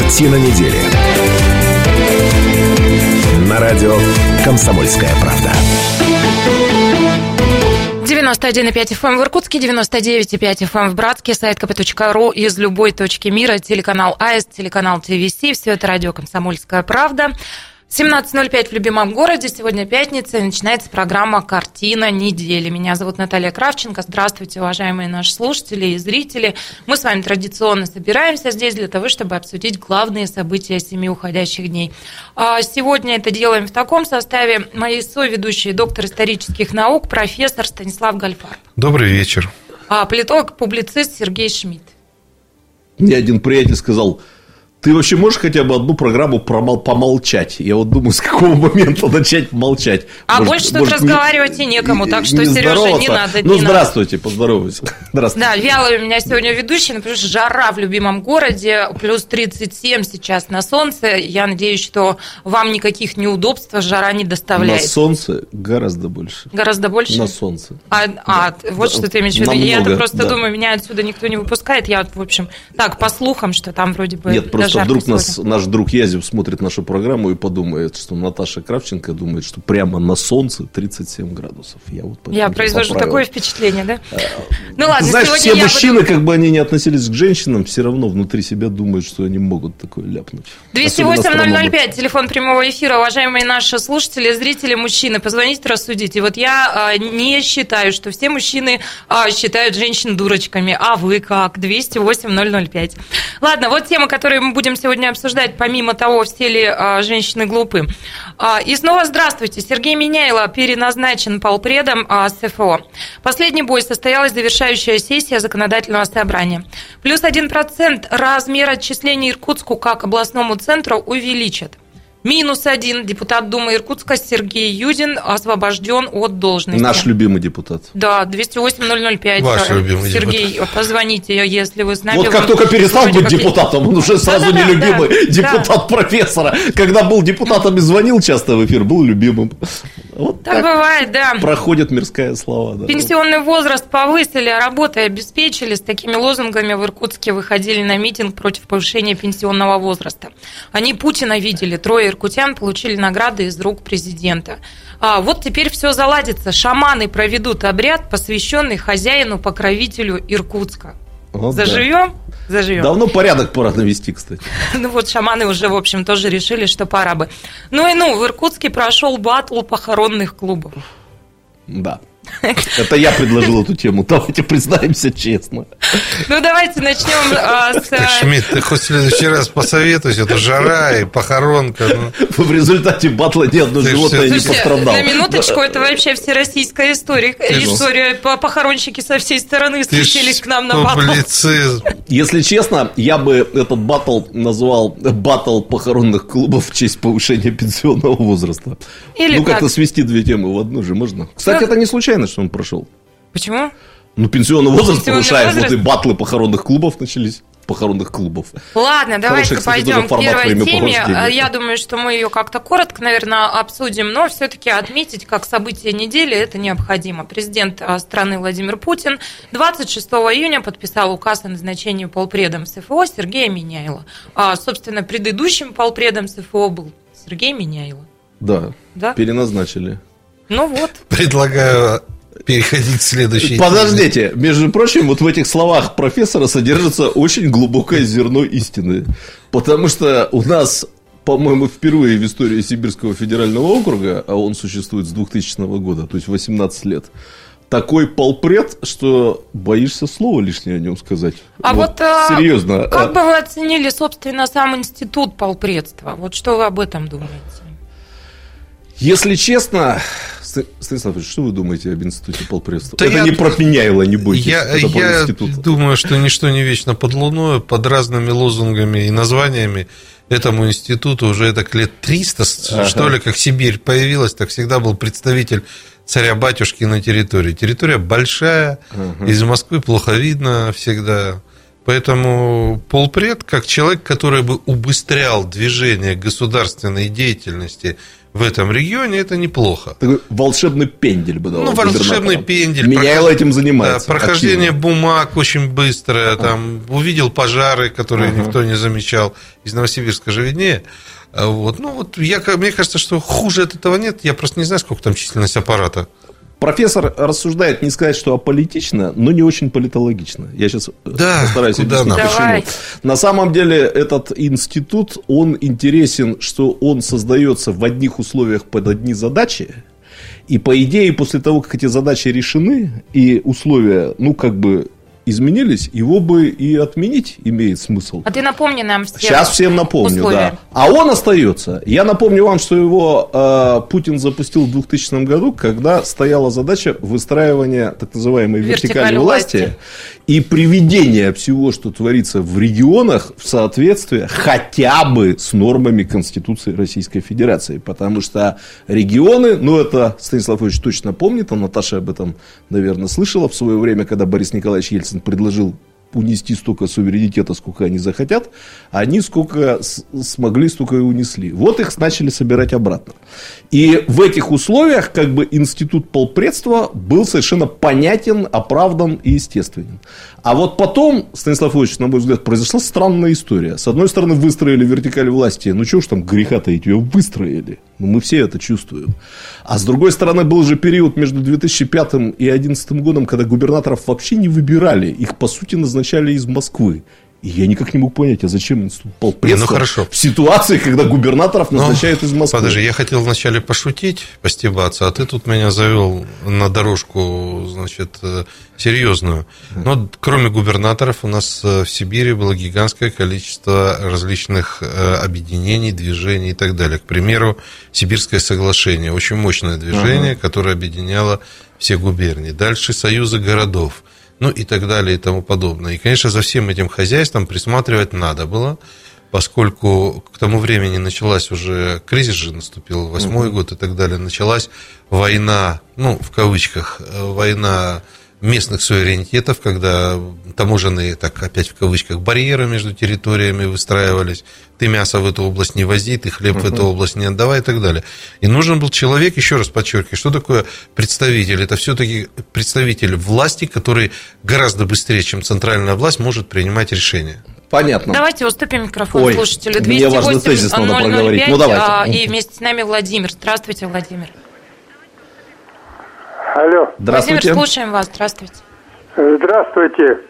Картина недели. На радио «Комсомольская правда». 91,5 FM эм в Иркутске, 99,5 FM эм в Братске, сайт kp.ru из любой точки мира, телеканал АИС, телеканал ТВС, все это радио «Комсомольская правда». 17.05 в любимом городе. Сегодня пятница и начинается программа «Картина недели». Меня зовут Наталья Кравченко. Здравствуйте, уважаемые наши слушатели и зрители. Мы с вами традиционно собираемся здесь для того, чтобы обсудить главные события семи уходящих дней. А сегодня это делаем в таком составе. Мои соведущие доктор исторических наук, профессор Станислав Гальфар. Добрый вечер. А политолог, публицист Сергей Шмидт. Мне один приятель сказал – ты вообще можешь хотя бы одну программу промол- помолчать? Я вот думаю, с какого момента начать молчать. А может, больше тут разговаривать не, и некому, так что, не Сережа, не надо. Ну, не здравствуйте, надо. поздоровайся. Здравствуйте. Да, вялый у меня сегодня ведущий, например, жара в любимом городе, плюс 37 сейчас на солнце. Я надеюсь, что вам никаких неудобств жара не доставляет. На солнце гораздо больше. Гораздо больше? На солнце. А, а вот что ты имеешь в виду. Я-то просто да. думаю, меня отсюда никто не выпускает. Я, в общем, так, по слухам, что там вроде бы Нет, просто что вдруг нас, наш друг Язев смотрит нашу программу и подумает, что Наташа Кравченко думает, что прямо на солнце 37 градусов. Я, вот я произвожу поправил. такое впечатление, да? А, ну ладно, Знаешь, все мужчины, как бы они не относились к женщинам, все равно внутри себя думают, что они могут такое ляпнуть. 208-005, телефон прямого эфира. Уважаемые наши слушатели, зрители, мужчины, позвоните, рассудите. Вот я а, не считаю, что все мужчины а, считают женщин дурочками. А вы как? 208-005. Ладно, вот тема, которую мы будем сегодня обсуждать, помимо того, все ли а, женщины глупы. А, и снова здравствуйте. Сергей Меняйло переназначен полпредом а, СФО. Последний бой состоялась завершающая сессия законодательного собрания. Плюс 1% размер отчислений Иркутску как областному центру увеличат. Минус один. Депутат Думы Иркутска Сергей Юдин освобожден от должности. Наш любимый депутат. Да, 208-005. Ваш любимый Сергей, депутат. позвоните, если вы с нами. Вот как только перестал быть депутатом, он уже сразу не любимый депутат профессора. Когда был депутатом и звонил часто в эфир, был любимым. Вот так, так бывает, да. Проходит мирская слава. Да. Пенсионный возраст повысили, а работы обеспечили. С такими лозунгами в Иркутске выходили на митинг против повышения пенсионного возраста. Они Путина видели, трое иркутян получили награды из рук президента. А вот теперь все заладится. Шаманы проведут обряд, посвященный хозяину-покровителю Иркутска. Вот Заживем? Да. Заживем. Давно порядок пора навести, кстати. Ну вот шаманы уже, в общем, тоже решили, что пора бы. Ну и ну, в Иркутске прошел батл похоронных клубов. Да. Это я предложил эту тему, давайте признаемся честно. Ну, давайте начнем а, с... Так, Шмидт, ты хоть в следующий раз посоветуйся, это жара и похоронка. Ну. В результате батла ни одно животное не пострадало. На минуточку, это вообще всероссийская история. История, похоронщики со всей стороны спустились к нам на батл. Если честно, я бы этот батл назвал батл похоронных клубов в честь повышения пенсионного возраста. Или ну, как-то свести две темы в одну же можно. Кстати, это не случайно случайно, что он прошел. Почему? Ну, пенсионный возраст пенсионный возраст? вот и батлы похоронных клубов начались похоронных клубов. Ладно, давайте пойдем к первой теме. Я думаю, что мы ее как-то коротко, наверное, обсудим, но все-таки отметить как событие недели это необходимо. Президент а, страны Владимир Путин 26 июня подписал указ о назначении полпредом СФО Сергея Миняйла. А, собственно, предыдущим полпредом СФО был Сергей Миняйло. Да, да, переназначили. Ну вот. Предлагаю переходить к следующей Подождите, теме. между прочим, вот в этих словах профессора содержится очень глубокое зерно истины. Потому что у нас, по-моему, впервые в истории Сибирского федерального округа, а он существует с 2000 года, то есть 18 лет, такой полпред, что боишься слова лишнее о нем сказать. А вот, вот а, серьезно. Как а... бы вы оценили, собственно, сам институт полпредства? Вот что вы об этом думаете? Если честно, Станислав что вы думаете об институте полпредства? Да Это я, не про Пеняева, не бойтесь. Я, я думаю, что ничто не вечно под луной, под разными лозунгами и названиями этому институту уже это лет 300, ага. что ли, как Сибирь появилась, так всегда был представитель царя-батюшки на территории. Территория большая, ага. из Москвы плохо видно всегда. Поэтому полпред, как человек, который бы убыстрял движение государственной деятельности в этом регионе, это неплохо. Такой волшебный пендель бы дал. Ну, волшебный пендель. Меняйло прохож... этим занимается. Да, прохождение активно. бумаг очень быстрое. Там, увидел пожары, которые uh-huh. никто не замечал. Из Новосибирска же виднее. Вот. Ну, вот я, мне кажется, что хуже от этого нет. Я просто не знаю, сколько там численность аппарата. Профессор рассуждает, не сказать, что аполитично, но не очень политологично. Я сейчас да, постараюсь объяснить, нам? почему. На самом деле этот институт, он интересен, что он создается в одних условиях под одни задачи, и по идее, после того, как эти задачи решены, и условия, ну, как бы изменились, его бы и отменить имеет смысл. А ты напомни нам всем Сейчас всем напомню, условия. да. А он остается. Я напомню вам, что его э, Путин запустил в 2000 году, когда стояла задача выстраивания так называемой вертикали, власти, власти и приведения всего, что творится в регионах, в соответствие хотя бы с нормами Конституции Российской Федерации. Потому что регионы, ну это Станислав Ильич точно помнит, а Наташа об этом, наверное, слышала в свое время, когда Борис Николаевич Ельцин предложил унести столько суверенитета, сколько они захотят, они сколько смогли, столько и унесли. Вот их начали собирать обратно. И в этих условиях как бы институт полпредства был совершенно понятен, оправдан и естественен. А вот потом, Станислав Ильич, на мой взгляд, произошла странная история. С одной стороны, выстроили вертикаль власти. Ну, чего уж там греха таить, ее выстроили. Ну, мы все это чувствуем. А с другой стороны, был же период между 2005 и 2011 годом, когда губернаторов вообще не выбирали. Их, по сути, назначали из Москвы. И я никак не мог понять, а зачем институт полпредства ну, хорошо. в ситуации, когда губернаторов назначают Но, из Москвы. Подожди, я хотел вначале пошутить, постебаться, а ты тут меня завел на дорожку, значит, э, серьезную. Но кроме губернаторов у нас э, в Сибири было гигантское количество различных э, объединений, движений и так далее. К примеру, Сибирское соглашение, очень мощное движение, uh которое объединяло все губернии. Дальше союзы городов – ну и так далее и тому подобное. И, конечно, за всем этим хозяйством присматривать надо было, поскольку к тому времени началась уже, кризис же наступил, восьмой угу. год и так далее, началась война, ну, в кавычках, э, война местных суверенитетов, когда таможенные, так опять в кавычках, барьеры между территориями выстраивались. Ты мясо в эту область не вози, ты хлеб uh-huh. в эту область не отдавай и так далее. И нужен был человек, еще раз подчеркиваю, что такое представитель? Это все-таки представитель власти, который гораздо быстрее, чем центральная власть, может принимать решения. Понятно. Давайте уступим микрофон Ой, слушателю. 208 мне важный тезис надо проговорить. Ну, давайте. А, и вместе с нами Владимир. Здравствуйте, Владимир. Алло. Здравствуйте. Владимир, слушаем вас. Здравствуйте. Здравствуйте.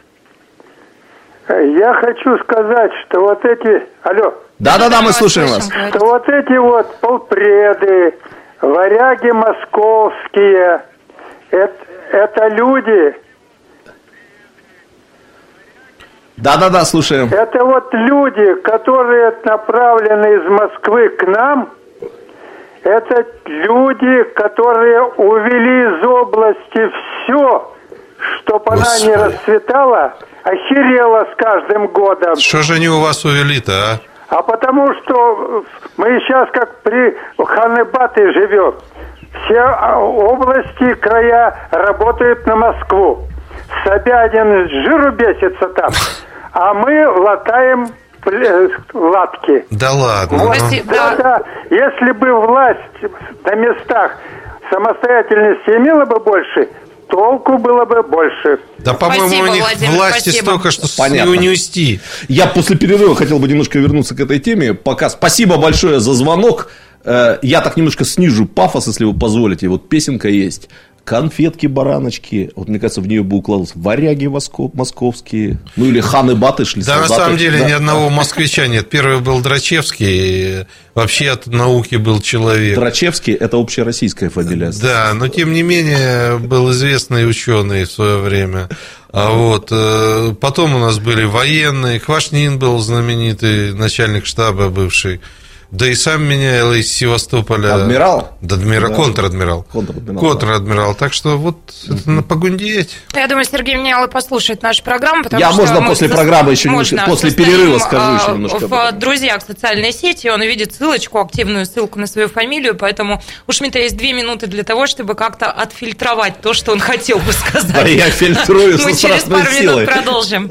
Я хочу сказать, что вот эти... Алло. Да-да-да, мы слушаем вас. Что вот эти вот полпреды, варяги московские, это, это люди... Да-да-да, слушаем. Это вот люди, которые направлены из Москвы к нам, это люди, которые увели из области все, чтобы она не расцветала, охерела с каждым годом. Что же они у вас увели-то, а? А потому что мы сейчас как при Ханебате живем. Все а, области, края работают на Москву. Собянин жиру бесится там. А мы латаем латки. Да ладно. Вот, да, да. Если бы власть на местах самостоятельности имела бы больше, толку было бы больше. Да, по-моему, у них Владимир, власти спасибо. столько, что Понятно. не усти. Я после перерыва хотел бы немножко вернуться к этой теме. Пока спасибо большое за звонок. Э, я так немножко снижу пафос, если вы позволите. Вот песенка есть конфетки, бараночки. Вот, мне кажется, в нее бы укладывался варяги московские. Ну, или ханы баты шли. Да, солдаты. на самом деле, да. ни одного москвича нет. Первый был Драчевский. Вообще от науки был человек. Драчевский – это общероссийская фамилия. Да, но тем не менее был известный ученый в свое время. А вот э, потом у нас были военные. Квашнин был знаменитый начальник штаба бывший. Да и сам менял из Севастополя. Адмирал? Да, адмира... да. контр-адмирал. Контр-адмирал. Контр-адмирал. Так что вот это на погундеть. Я думаю, Сергей Менялый послушает нашу программу, потому Я что можно после за... программы еще можно. немножко, после перерыва скажу еще немножко. В друзьях социальной сети он увидит ссылочку, активную ссылку на свою фамилию, поэтому у Шмидта есть две минуты для того, чтобы как-то отфильтровать то, что он хотел бы сказать. Да, я фильтрую Мы через пару минут продолжим.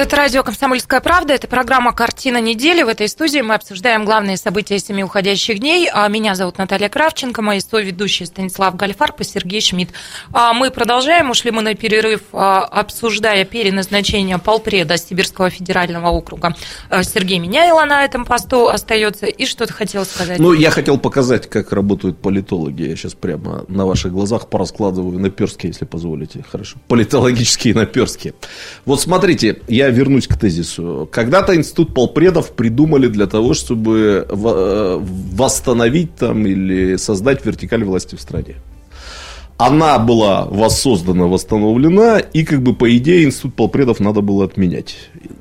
Это радио «Комсомольская правда». Это программа «Картина недели». В этой студии мы обсуждаем главные события семи уходящих дней. А Меня зовут Наталья Кравченко, мои соведущие Станислав Гальфарб и Сергей Шмидт. А Мы продолжаем. Ушли мы на перерыв, а, обсуждая переназначение полпреда Сибирского федерального округа. Сергей Меняйло на этом посту остается. И что ты хотел сказать? Ну, я хотел показать, как работают политологи. Я сейчас прямо на ваших глазах пораскладываю наперстки, если позволите. Хорошо. Политологические наперстки. Вот смотрите, я вернусь к тезису. Когда-то институт полпредов придумали для того, чтобы э, восстановить там или создать вертикаль власти в стране. Она была воссоздана, восстановлена, и как бы по идее институт полпредов надо было отменять.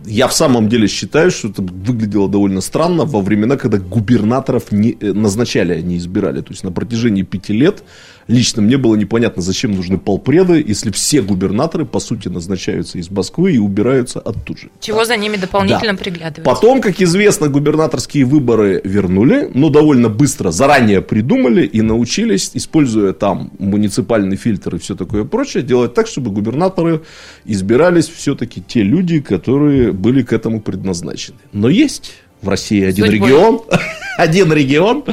Я в самом деле считаю, что это выглядело довольно странно во времена, когда губернаторов не, э, назначали, а не избирали. То есть на протяжении пяти лет лично мне было непонятно, зачем нужны полпреды, если все губернаторы, по сути, назначаются из Москвы и убираются оттуда же. Чего за ними дополнительно да. приглядывать? Потом, как известно, губернаторские выборы вернули, но довольно быстро, заранее придумали и научились, используя там муниципальный фильтр и все такое прочее, делать так, чтобы губернаторы избирались все-таки те люди, которые были к этому предназначены. Но есть в России один Судьбой. регион, один регион,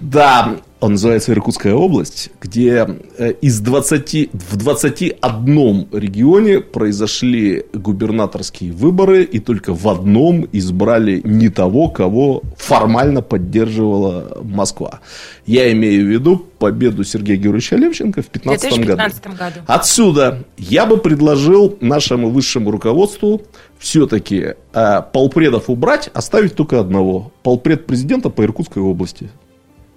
да, он называется Иркутская область, где э, из 20, в 21 регионе произошли губернаторские выборы, и только в одном избрали не того, кого формально поддерживала Москва. Я имею в виду победу Сергея Георгиевича Левченко в 2015 году. году. Отсюда я бы предложил нашему высшему руководству все-таки э, полпредов убрать, оставить только одного. Полпред президента по Иркутской области.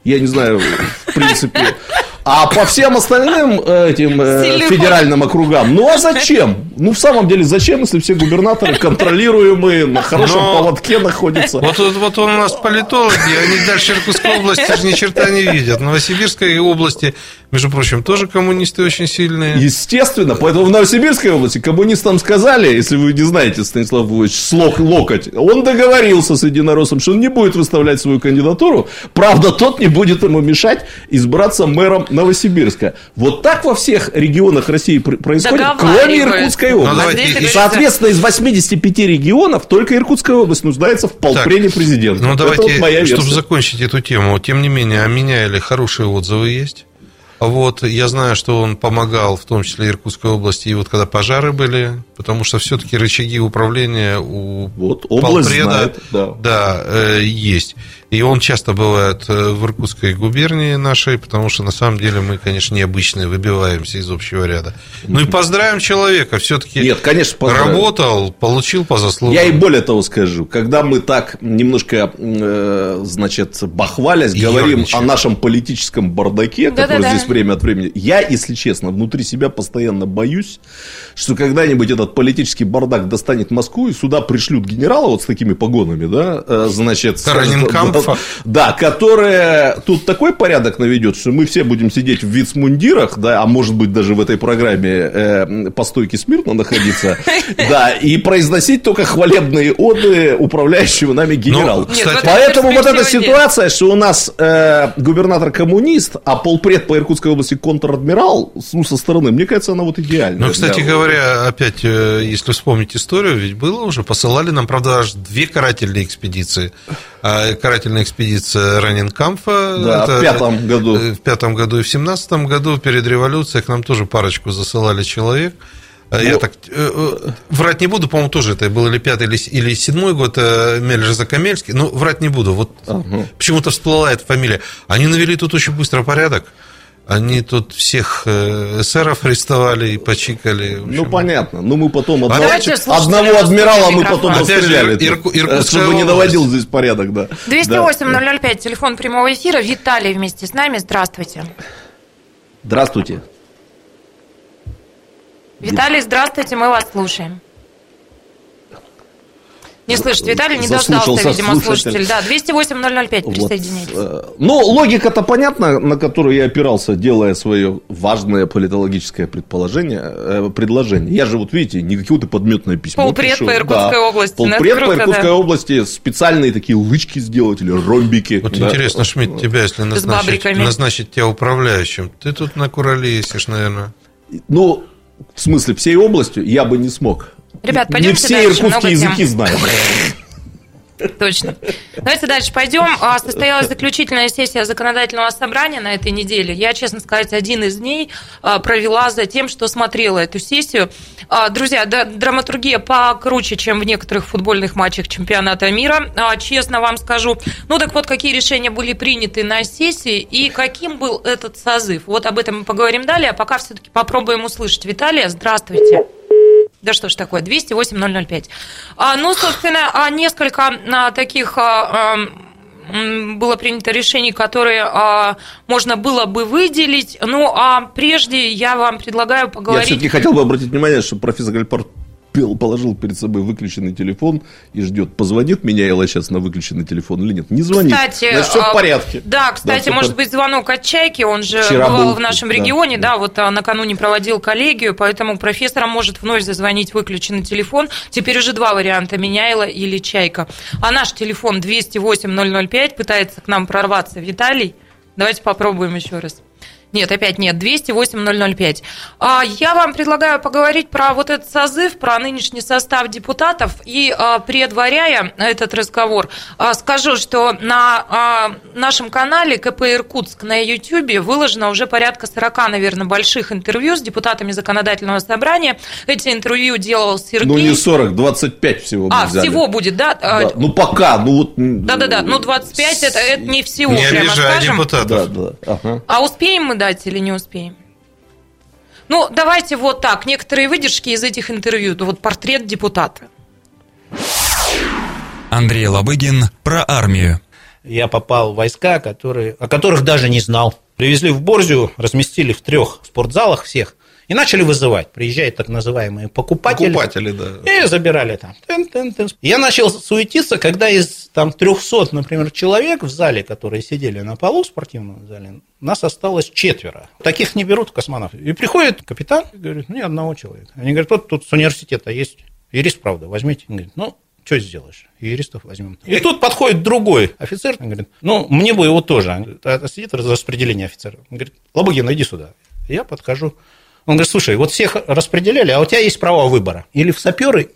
Я не знаю, в принципе. А по всем остальным э, этим э, федеральным округам, ну а зачем? Ну в самом деле зачем, если все губернаторы контролируемые, на хорошем Но... поводке находятся? Вот, вот, вот у нас политологи, они дальше Иркутской области же ни черта не видят. В Новосибирской области между прочим, тоже коммунисты очень сильные. Естественно, поэтому в Новосибирской области коммунистам сказали, если вы не знаете, Станислав Львович, слог локоть, он договорился с Единороссом, что он не будет выставлять свою кандидатуру, правда, тот не будет ему мешать избраться мэром Новосибирска. Вот так во всех регионах России происходит, кроме Иркутской ну, области. И, соответственно, из 85 регионов только Иркутская область нуждается в полпрене президента. Ну, давайте, вот моя чтобы закончить эту тему, тем не менее, о меня или хорошие отзывы есть? Вот, я знаю, что он помогал, в том числе Иркутской области, и вот когда пожары были, потому что все-таки рычаги управления у вот, область полпреда знает, да. Да, э, есть. И он часто бывает э, в Иркутской губернии нашей, потому что на самом деле мы, конечно, необычные, выбиваемся из общего ряда. Ну и поздравим человека, все-таки Нет, конечно, поздравим. работал, получил по заслугам. Я и более того скажу, когда мы так немножко, э, значит, бахвалясь, говорим о нашем политическом бардаке, да, который да, здесь да. время от времени, я, если честно, внутри себя постоянно боюсь, что когда-нибудь этот политический бардак достанет Москву, и сюда пришлют генерала вот с такими погонами, да, э, значит... Тараненкамп да, которая тут такой порядок наведет, что мы все будем сидеть в вицмундирах, да, а может быть даже в этой программе э, по стойке смирно находиться, да, и произносить только хвалебные оды управляющего нами генерала. Ну, кстати, Поэтому вот эта ситуация, что у нас э, губернатор коммунист, а полпред по Иркутской области контр-адмирал, ну, со стороны, мне кажется, она вот идеальная. Ну, кстати говоря, опять, э, если вспомнить историю, ведь было уже, посылали нам, правда, аж две карательные экспедиции. А карательная экспедиция Раненкамфа. Да, это, в пятом году. В пятом году и в семнадцатом году перед революцией к нам тоже парочку засылали человек. А ну, Я так э, э, врать не буду, по-моему, тоже это был или пятый, или, или седьмой год э, Мельжа Закамельский. Ну, врать не буду. Вот ага. почему-то всплыла эта фамилия. Они навели тут очень быстро порядок. Они тут всех э, эсеров арестовали и почикали. Ну, понятно. Ну, мы потом одного, Давайте, одного адмирала мы потом расстреляли. Ирку, Иркутская чтобы не наводил здесь порядок, да. 208 005, телефон прямого эфира. Виталий вместе с нами. Здравствуйте. Здравствуйте. Виталий, здравствуйте, мы вас слушаем. Не слышит. Виталий не дождался, видимо, слушатель. слушатель. Да, 208-005, Вот. присоединяйтесь. Э, Ну, логика-то понятна, на которую я опирался, делая свое важное политологическое предположение, э, предложение. Я же, вот видите, не какое-то подметное письмо Полпред пишу. по Иркутской области. Полпред по Иркутской да. области, специальные такие лычки сделать или ромбики. Вот да. интересно, Шмидт, тебя, если назначить, бабриками. назначить тебя управляющим, ты тут на курале ездишь, наверное. Ну, в смысле, всей областью я бы не смог. Ребят, не пойдемте все дальше, много иркутские тем. языки знаю. Точно. Давайте дальше пойдем. А, Состоялась заключительная сессия законодательного собрания на этой неделе. Я, честно сказать, один из дней а, провела за тем, что смотрела эту сессию. А, Друзья, драматургия покруче, чем в некоторых футбольных матчах чемпионата мира. Честно вам скажу. Ну так вот, какие решения были приняты на сессии и каким был этот созыв. Вот об этом мы поговорим далее, а пока все-таки попробуем услышать. Виталия, здравствуйте. Да что ж такое, 208-005. А, ну, собственно, а, несколько а, таких а, было принято решений, которые а, можно было бы выделить. Ну, а прежде я вам предлагаю Я поговорить... все-таки хотел бы обратить внимание, что профессор Гальпар пел- положил перед собой выключенный телефон и ждет, позвонит меня Элла сейчас на выключенный телефон или нет. Не звонит. Кстати, Значит, все а, в порядке. Да, кстати, в может быть, звонок от Чайки, он же Вчера бывал был, в нашем да, регионе, да. да, вот а, накануне проводил коллегию, поэтому профессора может вновь зазвонить выключенный телефон. Теперь уже два варианта, Меняйла или Чайка. А наш телефон 208-005 пытается к нам прорваться. Виталий, давайте попробуем еще раз. Нет, опять нет, 208-005. А, Я вам предлагаю поговорить про вот этот созыв, про нынешний состав депутатов. И а, предваряя этот разговор, а, скажу, что на а, нашем канале КП Иркутск на YouTube выложено уже порядка 40, наверное, больших интервью с депутатами законодательного собрания. Эти интервью делал Сергей. Ну, не 40, 25 всего А, взяли. всего будет, да? А, Да, Ну, пока, ну вот... Да-да-да, ну 25 это, это не всего, Не прямо скажем. депутатов. Да, да, ага. А успеем мы дать или не успеем? Ну, давайте вот так. Некоторые выдержки из этих интервью. Вот портрет депутата. Андрей Лобыгин про армию. я попал в войска, которые, о которых даже не знал. Привезли в Борзию, разместили в трех спортзалах всех и начали вызывать. Приезжают так называемые покупатели. Покупатели, да. И забирали там. Я начал суетиться, когда из там 300, например, человек в зале, которые сидели на полу в спортивном зале, нас осталось четверо. Таких не берут космонавтов. И приходит капитан и говорит, ну, ни одного человека. Они говорят, вот тут с университета есть юрист, правда, возьмите. Он говорит, ну, что сделаешь? Юристов возьмем. И тут подходит другой офицер, он говорит, ну, мне бы его тоже. А сидит распределение офицеров. Он говорит, Лобыгин, иди сюда. Я подхожу. Он говорит, слушай, вот всех распределяли, а у тебя есть право выбора. Или в саперы,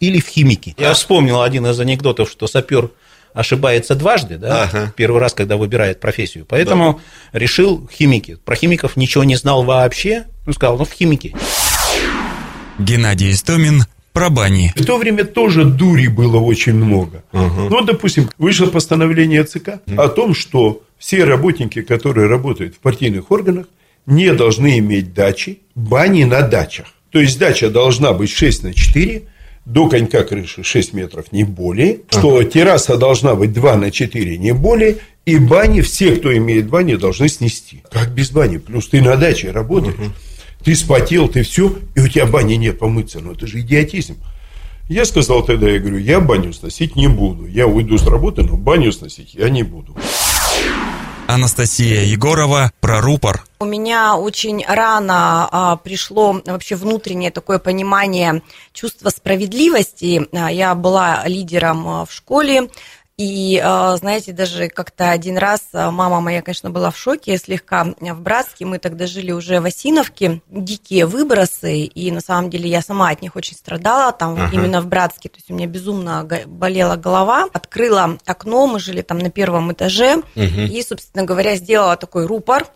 или в химики. Я вспомнил один из анекдотов, что сапер ошибается дважды, да, Ага. первый раз, когда выбирает профессию. Поэтому решил химики. Про химиков ничего не знал вообще. Ну, сказал, ну, в химики. Геннадий Истомин про бани. В то время тоже дури было очень много. Ну, вот, допустим, вышло постановление ЦК о том, что все работники, которые работают в партийных органах, не должны иметь дачи, бани на дачах. То есть дача должна быть 6 на 4, до конька крыши 6 метров, не более, что терраса должна быть 2 на 4, не более, и бани, все, кто имеет бани, должны снести. Как без бани? Плюс ты на даче работаешь, ты спотел, ты все, и у тебя бани нет помыться. Ну, это же идиотизм. Я сказал тогда, я говорю, я баню сносить не буду. Я уйду с работы, но баню сносить я не буду. Анастасия Егорова про рупор. У меня очень рано а, пришло вообще внутреннее такое понимание чувства справедливости. А, Я была лидером а, в школе, и, а, знаете, даже как-то один раз а, мама моя, конечно, была в шоке слегка в Братске. Мы тогда жили уже в Осиновке. Дикие выбросы, и на самом деле я сама от них очень страдала, там вот именно в Братске. То есть у меня безумно болела голова. Открыла окно, мы жили там на первом этаже, и, собственно говоря, сделала такой рупор.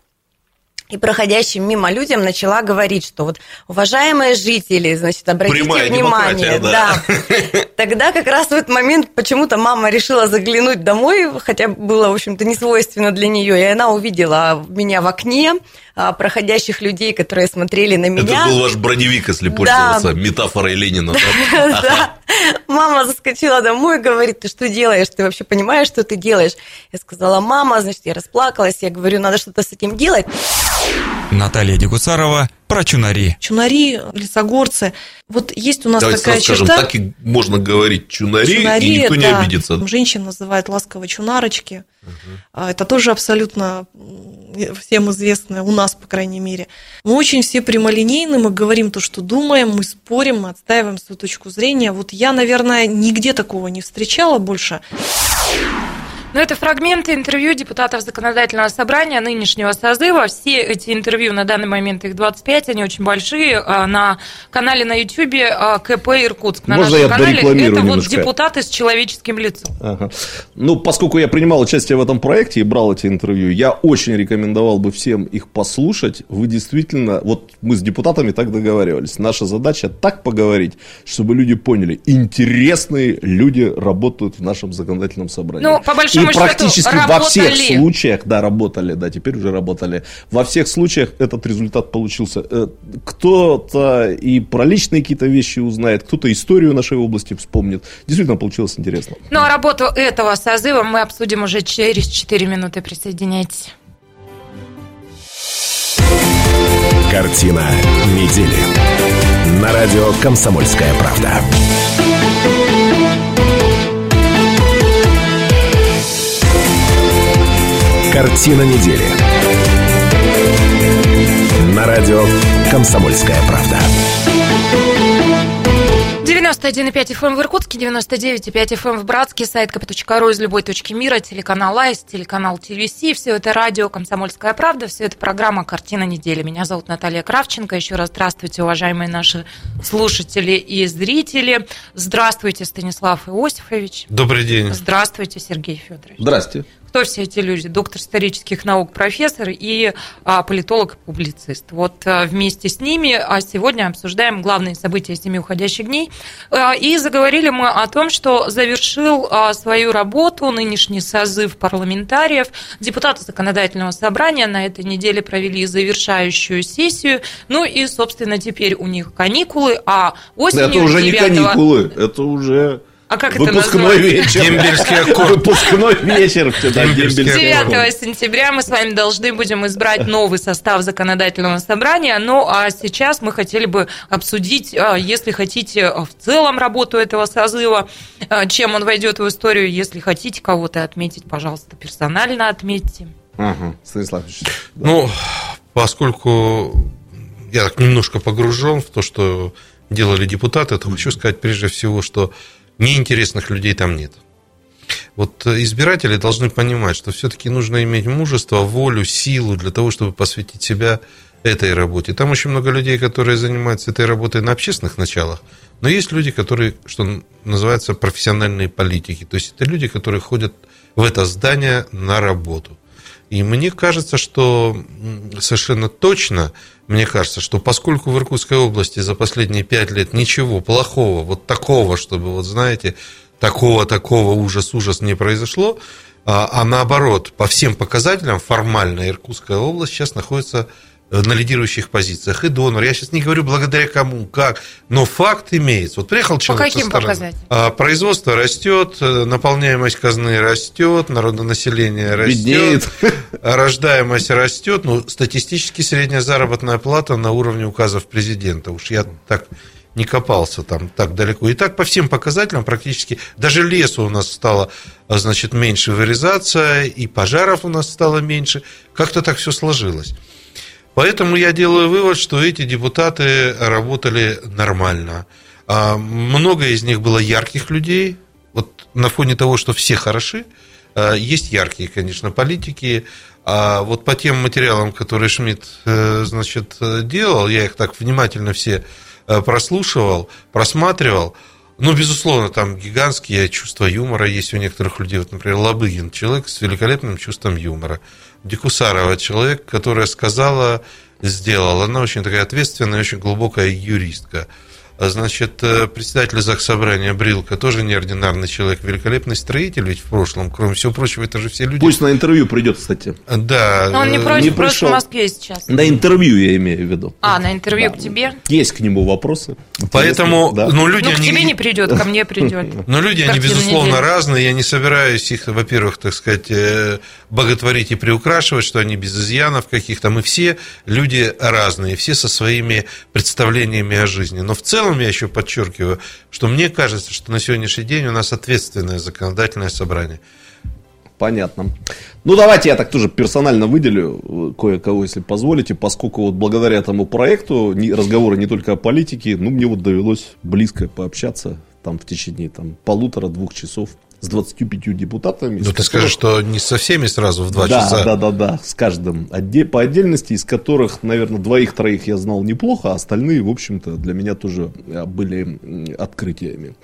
И проходящим мимо людям начала говорить, что вот, уважаемые жители, значит, обратите Прямая внимание. да. да. Тогда как раз в этот момент почему-то мама решила заглянуть домой, хотя было, в общем-то, не свойственно для нее, и она увидела меня в окне, а, проходящих людей, которые смотрели на меня. Это был ваш броневик, если Да. пользоваться метафорой Ленина. да? Да. Мама заскочила домой, говорит, ты что делаешь? Ты вообще понимаешь, что ты делаешь? Я сказала, мама, значит, я расплакалась, я говорю, надо что-то с этим делать. Наталья Дегусарова про чунари. Чунари, лесогорцы. Вот есть у нас Давайте такая скажем, черта. так и можно говорить чунари, Чунари, и никто не да. обидится. Женщин называют ласково чунарочки. А Это тоже абсолютно всем известно, у нас, по крайней мере. Мы очень все прямолинейны, мы говорим то, что думаем, мы спорим, мы отстаиваем свою точку зрения. Вот я, наверное, нигде такого не встречала больше. Ну, это фрагменты интервью депутатов законодательного собрания нынешнего созыва. Все эти интервью на данный момент, их 25, они очень большие. А, На канале на YouTube КП Иркутск. На Можно я канале дорекламирую это вот немножко? депутаты с человеческим лицом. Ага. Ну, поскольку я принимал участие в этом проекте и брал эти интервью, я очень рекомендовал бы всем их послушать. Вы действительно, вот мы с депутатами так договаривались. Наша задача так поговорить, чтобы люди поняли, интересные люди работают в нашем законодательном собрании. Ну, по большому и счету, практически во всех случаях, да, работали, да, теперь уже работали. Во всех случаях этот результат получился. Э, Кто-то и про личные какие-то вещи узнает, кто-то историю нашей области вспомнит. Действительно получилось интересно. Ну, а работу этого созыва мы обсудим уже через 4 минуты. Присоединяйтесь. Картина недели. На радио «Комсомольская правда». Картина недели. На радио «Комсомольская правда». 91,5 FM в Иркутске, 99,5 FM в Братске, сайт kp.ru из любой точки мира, телеканал Айс, телеканал ТВС, все это радио «Комсомольская правда», все это программа «Картина недели». Меня зовут Наталья Кравченко. Еще раз здравствуйте, уважаемые наши слушатели и зрители. Здравствуйте, Станислав Иосифович. Добрый день. Здравствуйте, Сергей Федорович. Здрасте. Кто все эти люди? Доктор исторических наук, профессор и а, политолог и публицист. Вот а, вместе с ними а сегодня обсуждаем главные события семи уходящих дней. А, и заговорили мы о том, что завершил а, свою работу нынешний созыв парламентариев. Депутаты законодательного собрания на этой неделе провели завершающую сессию. Ну и, собственно, теперь у них каникулы, а осенью это уже не 9 каникулы, это уже А как это выпускной назвать? вечер. Дембельский аккорд. Выпускной вечер. Да, Дембельский дембельский аккорд. 9 сентября мы с вами должны будем избрать новый состав законодательного собрания. Ну, а сейчас мы хотели бы обсудить, а, если хотите, в целом работу этого созыва, а, чем он войдет в историю. Если хотите кого-то отметить, пожалуйста, персонально отметьте. Ага, Станислав. Ну, поскольку я так немножко погружен в то, что делали депутаты, то хочу сказать прежде всего, что неинтересных людей там нет. Вот избиратели должны понимать, что все-таки нужно иметь мужество, волю, силу для того, чтобы посвятить себя этой работе. Там очень много людей, которые занимаются этой работой на общественных началах, но есть люди, которые, что называется, профессиональные политики. То есть это люди, которые ходят в это здание на работу. И мне кажется, что совершенно точно, мне кажется, что поскольку в Иркутской области за последние пять лет ничего плохого, вот такого, чтобы, вот знаете, такого-такого ужас-ужас не произошло, а, а наоборот, по всем показателям формально Иркутская область сейчас находится на лидирующих позициях. И донор. Я сейчас не говорю благодаря кому, как, но факт имеется. Вот приехал человек каким со стороны. показателям? А, Производство растет, э, наполняемость казны растет, народонаселение растет, Беднеет. рождаемость растет. Ну, статистически средняя заработная плата на уровне указов президента. Уж я так не копался там так далеко. И так по всем показателям практически, даже лесу у нас стало, а, значит, меньше вырезаться, и пожаров у нас стало меньше. Как-то так все сложилось. Поэтому я делаю вывод, что эти депутаты работали нормально. А, Много из них было ярких людей. Вот на фоне того, что все хороши, а, есть яркие, конечно, политики. А вот по тем материалам, которые Шмидт, э, значит, делал, я их так внимательно все э, прослушивал, просматривал. Ну, безусловно, там гигантские чувства юмора есть у некоторых людей. Вот, например, Лобыгин, человек с великолепным чувством юмора. Дикусарова, человек, которая сказала, сделала. Она очень такая ответственная, очень глубокая юристка. А, Значит, э, председатель Заксобрания Брилка тоже неординарный человек, великолепный строитель ведь в прошлом. Кроме всего прочего, это же все люди... Пусть на интервью придет, кстати. Да. Но он не э, против, не просто пришел. в Москве сейчас. На интервью я имею в виду. А, на интервью к тебе? Есть к нему вопросы. Поэтому, да. ну, люди, Ну, к они- тебе не придет, ко мне придет. Но люди, они, безусловно, разные. Я не собираюсь их, во-первых, так сказать, э, боготворить и приукрашивать, что они без изъянов каких-то. Мы все люди разные, все со своими представлениями о жизни. Но в целом я еще подчеркиваю, что мне кажется, что на сегодняшний день у нас ответственное законодательное собрание. Понятно. Ну, давайте я так тоже персонально выделю э, кое-кого, если позволите, поскольку вот благодаря этому проекту разговоры не только о политике, ну, мне вот довелось близко пообщаться там в течение там, полутора-двух часов с 25 депутатами. Ну, ты скажешь, что не со всеми сразу в два да, часа. Да, да, да, с каждым по отдельности, из которых, наверное, двоих-троих я знал неплохо, а остальные, в общем-то, для меня тоже э, были открытиями.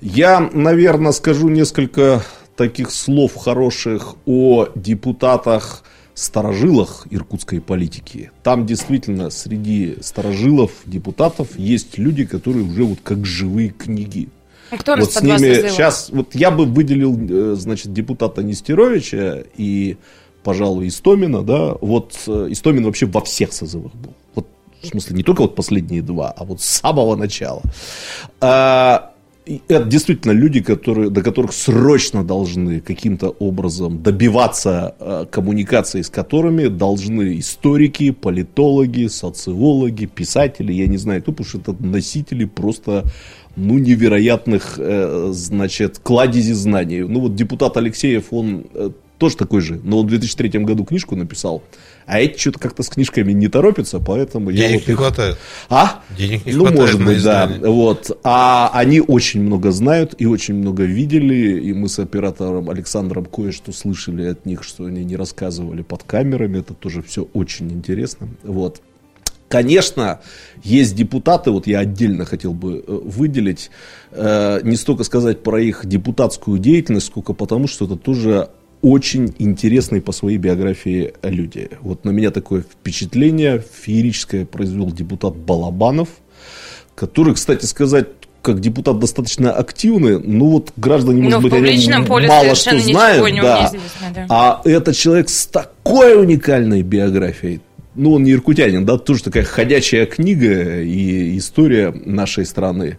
Я, наверное, скажу несколько таких слов хороших о депутатах, старожилах иркутской политики. Там действительно среди старожилов, депутатов есть люди, которые уже вот как живые книги. Ну, кто вот с ними сейчас, вот я бы выделил, э, значит, депутата Нестеровича и, пожалуй, Истомина, да, вот э, Истомин вообще во всех созывах был. Вот, в смысле, не только вот последние два, а вот с самого начала. А, это действительно люди, которые, до которых срочно должны каким-то образом добиваться э, коммуникации, с которыми должны историки, политологи, социологи, писатели, я не знаю, кто, потому что это носители просто ну, невероятных, э, значит, кладези знаний. Ну, вот депутат Алексеев, он э, тоже такой же, но он в 2003 году книжку написал, а эти что-то как-то с книжками не торопятся, поэтому Денег я не вот их... хватает. А? Денег не ну, хватает может на быть, да. Вот. А они очень много знают и очень много видели, и мы с оператором Александром кое-что слышали от них, что они не рассказывали под камерами, это тоже все очень интересно. Вот. Конечно, есть депутаты, вот я отдельно хотел бы э, выделить, э, не столько сказать про их депутатскую деятельность, сколько потому, что это тоже очень интересные по своей биографии люди. Вот на меня такое впечатление феерическое произвел депутат Балабанов, который, кстати сказать, как депутат достаточно активный, ну вот граждане, может Ну, быть, о поле мало что знают, да. да. А это человек с такой уникальной биографией. Ну, он не иркутянин, да, тоже такая ходячая книга и история нашей страны.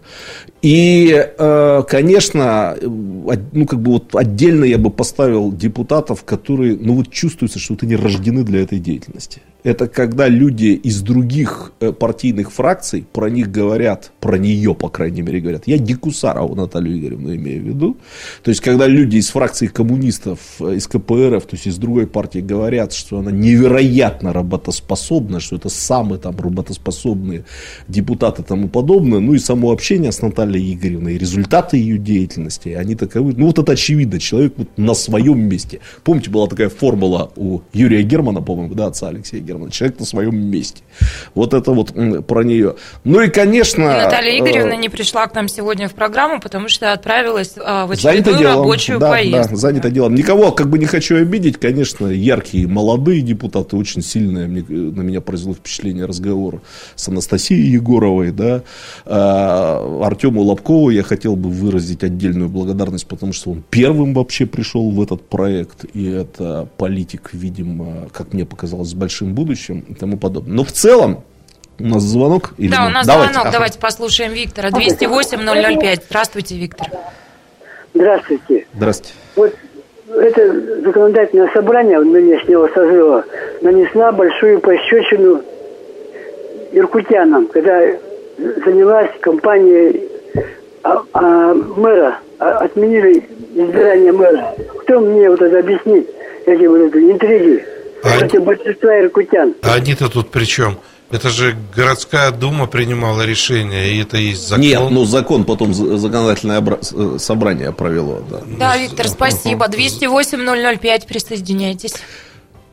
И, э, конечно, ну, как бы вот отдельно я бы поставил депутатов, которые, ну, вот чувствуется, что вот они рождены для этой деятельности. Это когда люди из других э, партийных фракций про них говорят, про нее, по крайней мере, говорят. Я Гекусарову Наталью Игоревну имею в виду. То есть, когда люди из фракции коммунистов, э, из КПРФ, то есть из другой партии говорят, что она невероятно работоспособна, что это самые там работоспособные депутаты и тому подобное, ну и само общение с Натальей Игоревной, и результаты ее деятельности, они таковы. Ну вот это очевидно, человек вот на своем месте. Помните, была такая формула у Юрия Германа, по-моему, да, отца Алексея Германа, человек на своем месте. Вот это вот про нее. Ну и, конечно... И Наталья Игоревна э, не пришла к нам сегодня в программу, потому что отправилась а, в очередную рабочую да, поездку. Да, занято делом. Никого как бы не хочу обидеть. Конечно, яркие молодые депутаты, очень сильное на меня произвело впечатление разговор с Анастасией Егоровой, да. А, Артему Лобкову я хотел бы выразить отдельную благодарность, потому что он первым вообще пришел в этот проект, и это политик, видимо, как мне показалось, с большим будущим и тому подобное. Но в целом, у нас звонок? Или Да, у нет? нас Давайте. звонок. Ага. Давайте послушаем Виктора. 208-005. Здравствуйте, Виктор. Здравствуйте. Здравствуйте. Вот это законодательное собрание нынешнего созыва нанесла большую пощечину иркутянам, когда занялась компания а, а, мэра, а, отменили избирание мэра. Кто мне вот это объяснит, эти вот эти интриги? А- Против большинства иркутян. А они-то тут при чем? Это же городская дума принимала решение, и это есть закон. Нет, ну закон потом законодательное обра- э, собрание провело, да. Да, Виктор, спасибо. 208-005. Присоединяйтесь.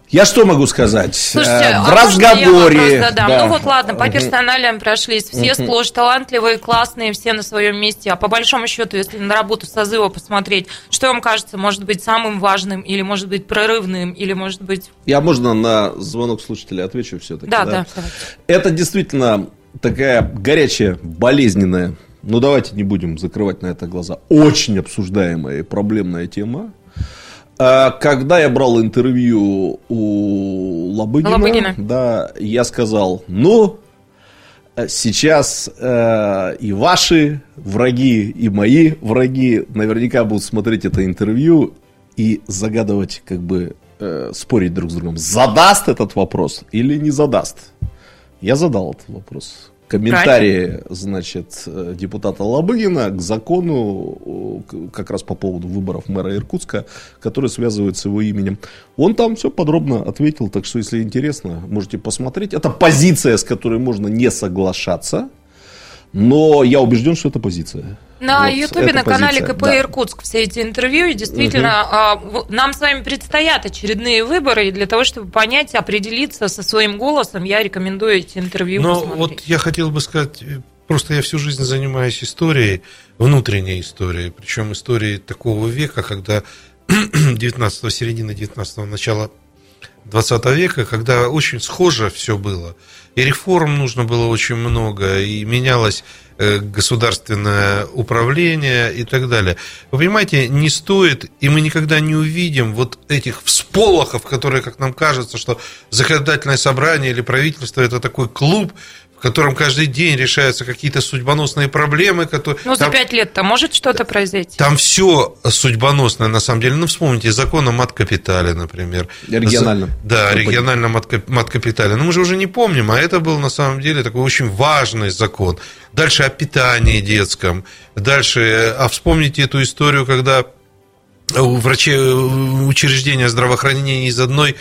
Я что могу сказать? Слушайте, Э, а в можно я разговоре. вопрос задам? да. Ну вот ладно, по Мгм. персоналиям прошлись. Все Мгм. сплошь талантливые, классные, все на своем месте. А по большому счету, если на работу созыва посмотреть, что вам кажется, может быть самым важным, или может быть прорывным, или может быть... Я можно на звонок слушателя отвечу все-таки? Да, да, давайте. Это действительно такая горячая, болезненная, ну давайте не будем закрывать на это глаза, очень обсуждаемая и проблемная тема. А, Когда я брал интервью у Лобыгина, Лобыгина. да, я сказал, ну, сейчас э, и ваши враги, и мои враги наверняка будут смотреть это интервью и загадывать как бы э, спорить друг с другом, задаст этот вопрос или не задаст. Я задал этот вопрос. Комментарии, значит, э, депутата Лобыгина к закону как раз по поводу выборов мэра Иркутска, который связывает с его именем. Он там все подробно ответил, так что, если интересно, можете посмотреть. Это позиция, с которой можно не соглашаться, но я убежден, что это позиция. На Вот Ютубе, на канале позиция, КП да. Иркутск все эти интервью, и действительно, в- нам с вами предстоят очередные выборы, и для того, чтобы понять, определиться со своим голосом, я рекомендую эти интервью Но посмотреть. вот я хотел бы сказать, э, просто я всю жизнь занимаюсь историей, внутренней историей, причем историей такого века, когда 19 середины 19 начала 20 века, когда очень схоже все было. И реформ нужно было очень много, и менялось э, государственное управление и так далее. Вы понимаете, не стоит, и мы никогда не увидим вот этих всполохов, которые, как нам кажется, что законодательное собрание или правительство это такой клуб, котором каждый день решаются какие-то судьбоносные проблемы, которые... Ну, за пять лет-то может что-то произойти? там все судьбоносное, на самом деле. Ну, вспомните, закон о мат-капитале, например. Региональном. За- Да, Ну, региональном мат- мат-капитале. Но мы же уже не помним, а это был, на самом деле, такой очень важный закон. Дальше о питании детском. Дальше, а вспомните эту историю, когда у врачей у учреждения здравоохранения из одной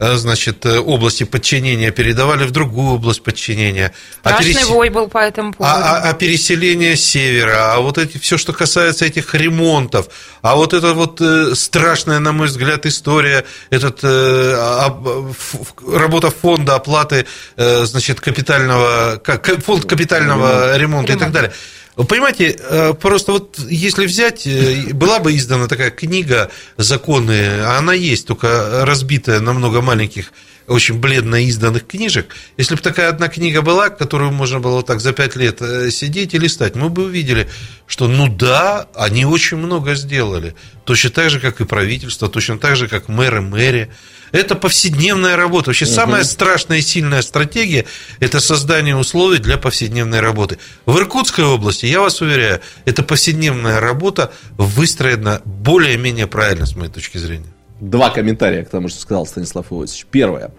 э, значит, э, области подчинения передавали в другую область подчинения. А Страшный перес- вой был по этому поводу. а, а- а переселение севера, а вот эти все, что касается этих ремонтов, а вот это вот э, страшная, на мой взгляд, история, этот э, об- ф- ф- работа фонда оплаты, э, значит, капитального, фонд капитального ремонта и так далее. Вы понимаете, э, просто вот если взять, э, была бы издана такая книга «Законы», а она есть, только разбитая на много маленьких очень бледно изданных книжек. Если бы такая одна книга была, которую можно было так за пять лет э, сидеть и листать, мы бы увидели, что ну да, они очень много сделали. Точно так же, как и правительство, точно так же, как мэры, мэри. Это повседневная работа. Вообще самая страшная и сильная стратегия – это создание условий для повседневной работы. В Иркутской области, я вас уверяю, эта повседневная работа выстроена более-менее правильно, с моей точки зрения. Два комментария к тому, что сказал Станислав Иосифович. Первое.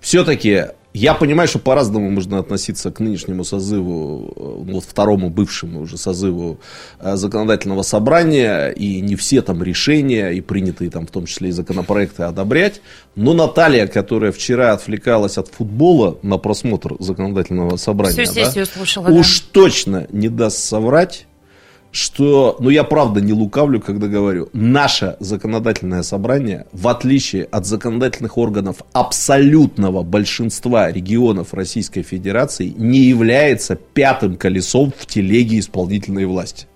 Все-таки я понимаю, что по-разному можно относиться к нынешнему созыву, э, ну, вот второму бывшему уже созыву э, законодательного собрания, и не все там решения, и принятые там в том числе и законопроекты одобрять. Но Наталья, которая вчера отвлекалась от футбола на просмотр законодательного собрания, Всю да, слушала, да. уж точно не даст соврать, что, ну я правда не лукавлю, когда говорю, наше законодательное собрание, в отличие от законодательных органов абсолютного большинства регионов Российской Федерации, не является пятым колесом в телеге исполнительной власти.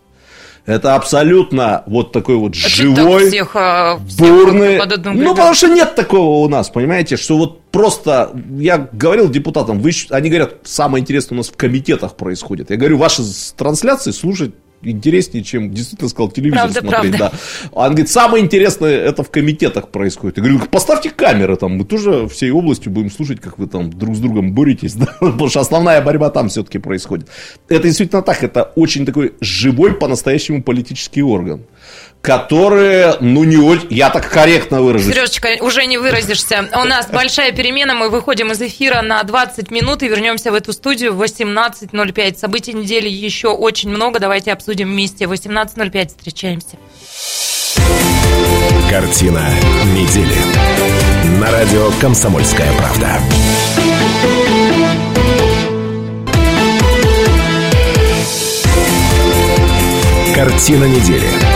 Это абсолютно вот такой вот А живой, всех, а, всех бурный. Ну, потому что нет такого у нас, понимаете, что вот просто, я говорил депутатам, вы, они говорят, самое интересное у нас в комитетах происходит. Я говорю, ваши трансляции слушать интереснее, чем действительно сказал телевизор Правда, смотреть. правда. Да. Он говорит, самое интересное это в комитетах происходит. Я говорю, поставьте камеры там, мы тоже всей областью будем слушать, как вы там друг с другом боретесь, да? потому что основная борьба там все-таки происходит. Это действительно так, это очень такой живой по-настоящему политический орган, который, ну не очень, я так корректно выражусь, Сережечка, уже не выразишься. У нас большая перемена. Мы выходим из эфира на 20 минут и вернемся в эту студию в 18.05. Событий недели еще очень много. Давайте обсудим вместе. В 18.05 встречаемся. Картина недели. На радио «Комсомольская правда». Картина недели.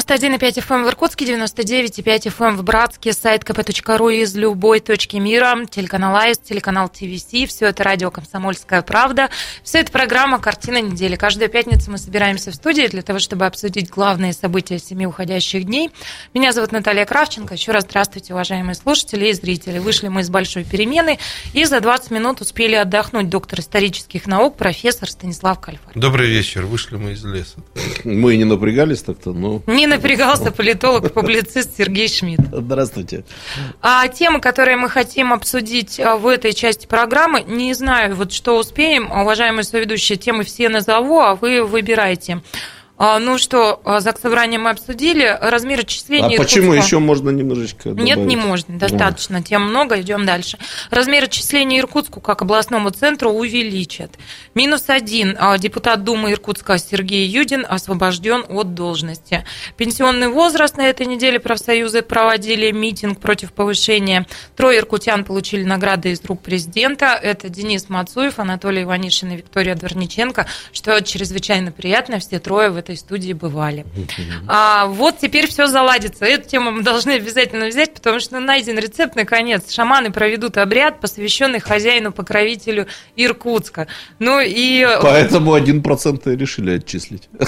91,5 FM в Иркутске, 99,5 FM в Братске, сайт kp.ru из любой точки мира, телеканал АИС, телеканал ТВС, все это радио «Комсомольская правда», все это программа «Картина недели». Каждую пятницу мы собираемся в студии для того, чтобы обсудить главные события семи уходящих дней. Меня зовут Наталья Кравченко. Еще раз здравствуйте, уважаемые слушатели и зрители. Вышли мы из большой перемены и за 20 минут успели отдохнуть доктор исторических наук, профессор Станислав Кальфар. Добрый вечер. Вышли мы из леса. мы не напрягались так-то, но... Не напрягался политолог и публицист Сергей Шмидт. Здравствуйте. А темы, которые мы хотим обсудить а, в этой части программы, не знаю, вот что успеем, уважаемые соведущие, темы все назову, а вы выбирайте. А, ну что, а, ЗАГС собрание мы обсудили. Размер отчисления... А почему еще можно немножечко добавить? Нет, не можно. Достаточно. Тем много. Идем дальше. Размер отчисления Иркутску как областному центру увеличат. Минус один. А, депутат Думы Иркутска Сергей Юдин освобожден от должности. Пенсионный возраст на этой неделе профсоюзы проводили митинг против повышения. Трое иркутян получили награды из рук президента. Это Денис Мацуев, Анатолий Иванишин и Виктория Дворниченко, что чрезвычайно приятно. Все трое в этой этой студии бывали. А, вот теперь все заладится. Эту тему мы должны обязательно взять, потому что найден рецепт наконец. Шаманы проведут обряд, посвященный хозяину-покровителю Иркутска. Ну и... Поэтому один процент решили отчислить.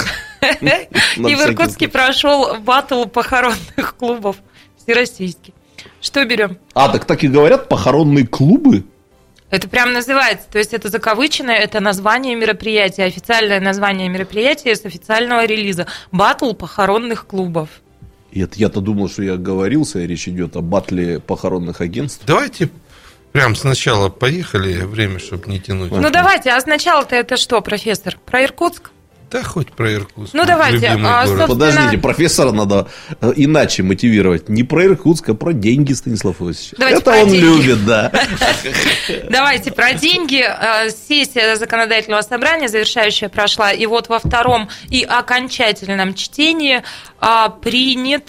И в Иркутске прошел батл похоронных клубов всероссийский. Что берем? А, так так и говорят, похоронные клубы? Это прям называется, то есть это закавыченное, это название мероприятия, официальное название мероприятия с официального релиза. Батл похоронных клубов. Я-то думал, что я оговорился, и речь идет о батле похоронных агентств. Давайте прям сначала поехали, время, чтобы не тянуть. Ну давайте, а сначала-то это что, профессор? Про Иркутск? Да, хоть про Иркутск. Ну, давайте. А, собственно... Подождите, профессора надо э, иначе мотивировать. Не про Иркутск, а про деньги, Станислав Иосифович. Давайте Это он деньги. любит, да. Давайте про деньги. Э, сессия законодательного собрания завершающая прошла. И вот во втором и окончательном чтении а, принят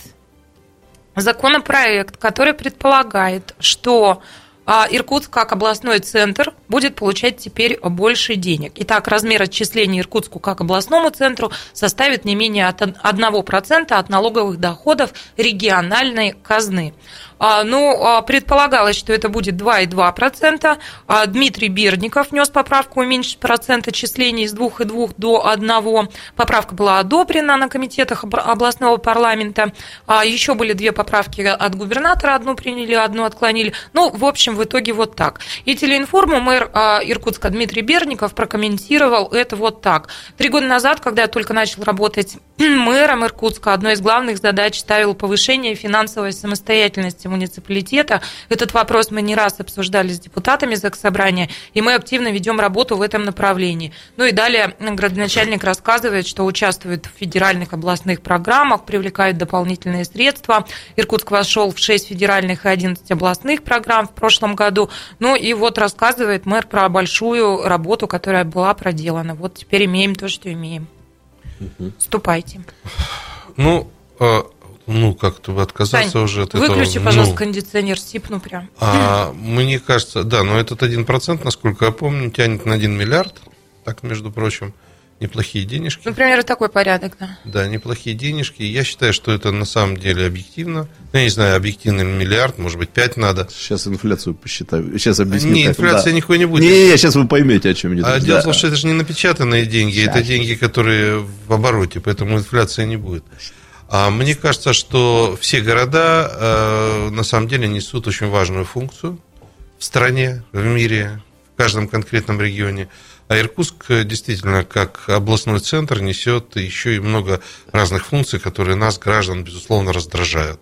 законопроект, который предполагает, что Иркутск как областной центр будет получать теперь больше денег. Итак, размер отчисления Иркутску как областному центру составит не менее 1% от налоговых доходов региональной казны. А, ну, а, предполагалось, что это будет 2,2%. А, Дмитрий Берников внес поправку уменьшить процент отчислений с 2,2 до 1. Поправка была одобрена на комитетах областного парламента. Еще были две поправки от губернатора, одну приняли, одну отклонили. Ну, в общем, в итоге вот так. И телеинформу мэр Иркутска Дмитрий Берников прокомментировал это вот так. Три года назад, когда я только начал работать мэром Иркутска, одной из главных задач ставил повышение финансовой самостоятельности муниципалитета. Этот вопрос мы не раз обсуждали с депутатами Заксобрания, и мы активно ведем работу в этом направлении. Ну и далее градоначальник рассказывает, что участвует в федеральных областных программах, привлекают дополнительные средства. Иркутск вошел в 6 федеральных и 11 областных программ в прошлом году. Ну и вот рассказывает мэр про большую работу, которая была проделана. Вот теперь имеем то, что имеем. Ступайте. Ну, а, ну, как-то отказаться Сань, уже от выключи, этого. Выключи, пожалуйста, ну, кондиционер, сипну прям. А, мне кажется, да, но этот один процент, насколько я помню, тянет на 1 миллиард, так, между прочим, неплохие денежки. Ну, примерно такой порядок, да. Да, неплохие денежки. Я считаю, что это на самом деле объективно. Ну, я не знаю, объективный миллиард, может быть, 5 надо. Сейчас инфляцию посчитаю. Сейчас объясню. Не, инфляция да. никакой не будет. Не, не, сейчас вы поймете, о чем идет. А дело в том, что это же не напечатанные деньги, сейчас. это деньги, которые в обороте, поэтому инфляции не будет. А мне кажется, что все города э, на самом деле несут очень важную функцию в стране, в мире, в каждом конкретном регионе. А Иркутск э, действительно, как областной центр, несет еще и много разных функций, которые нас, граждан, безусловно, раздражают.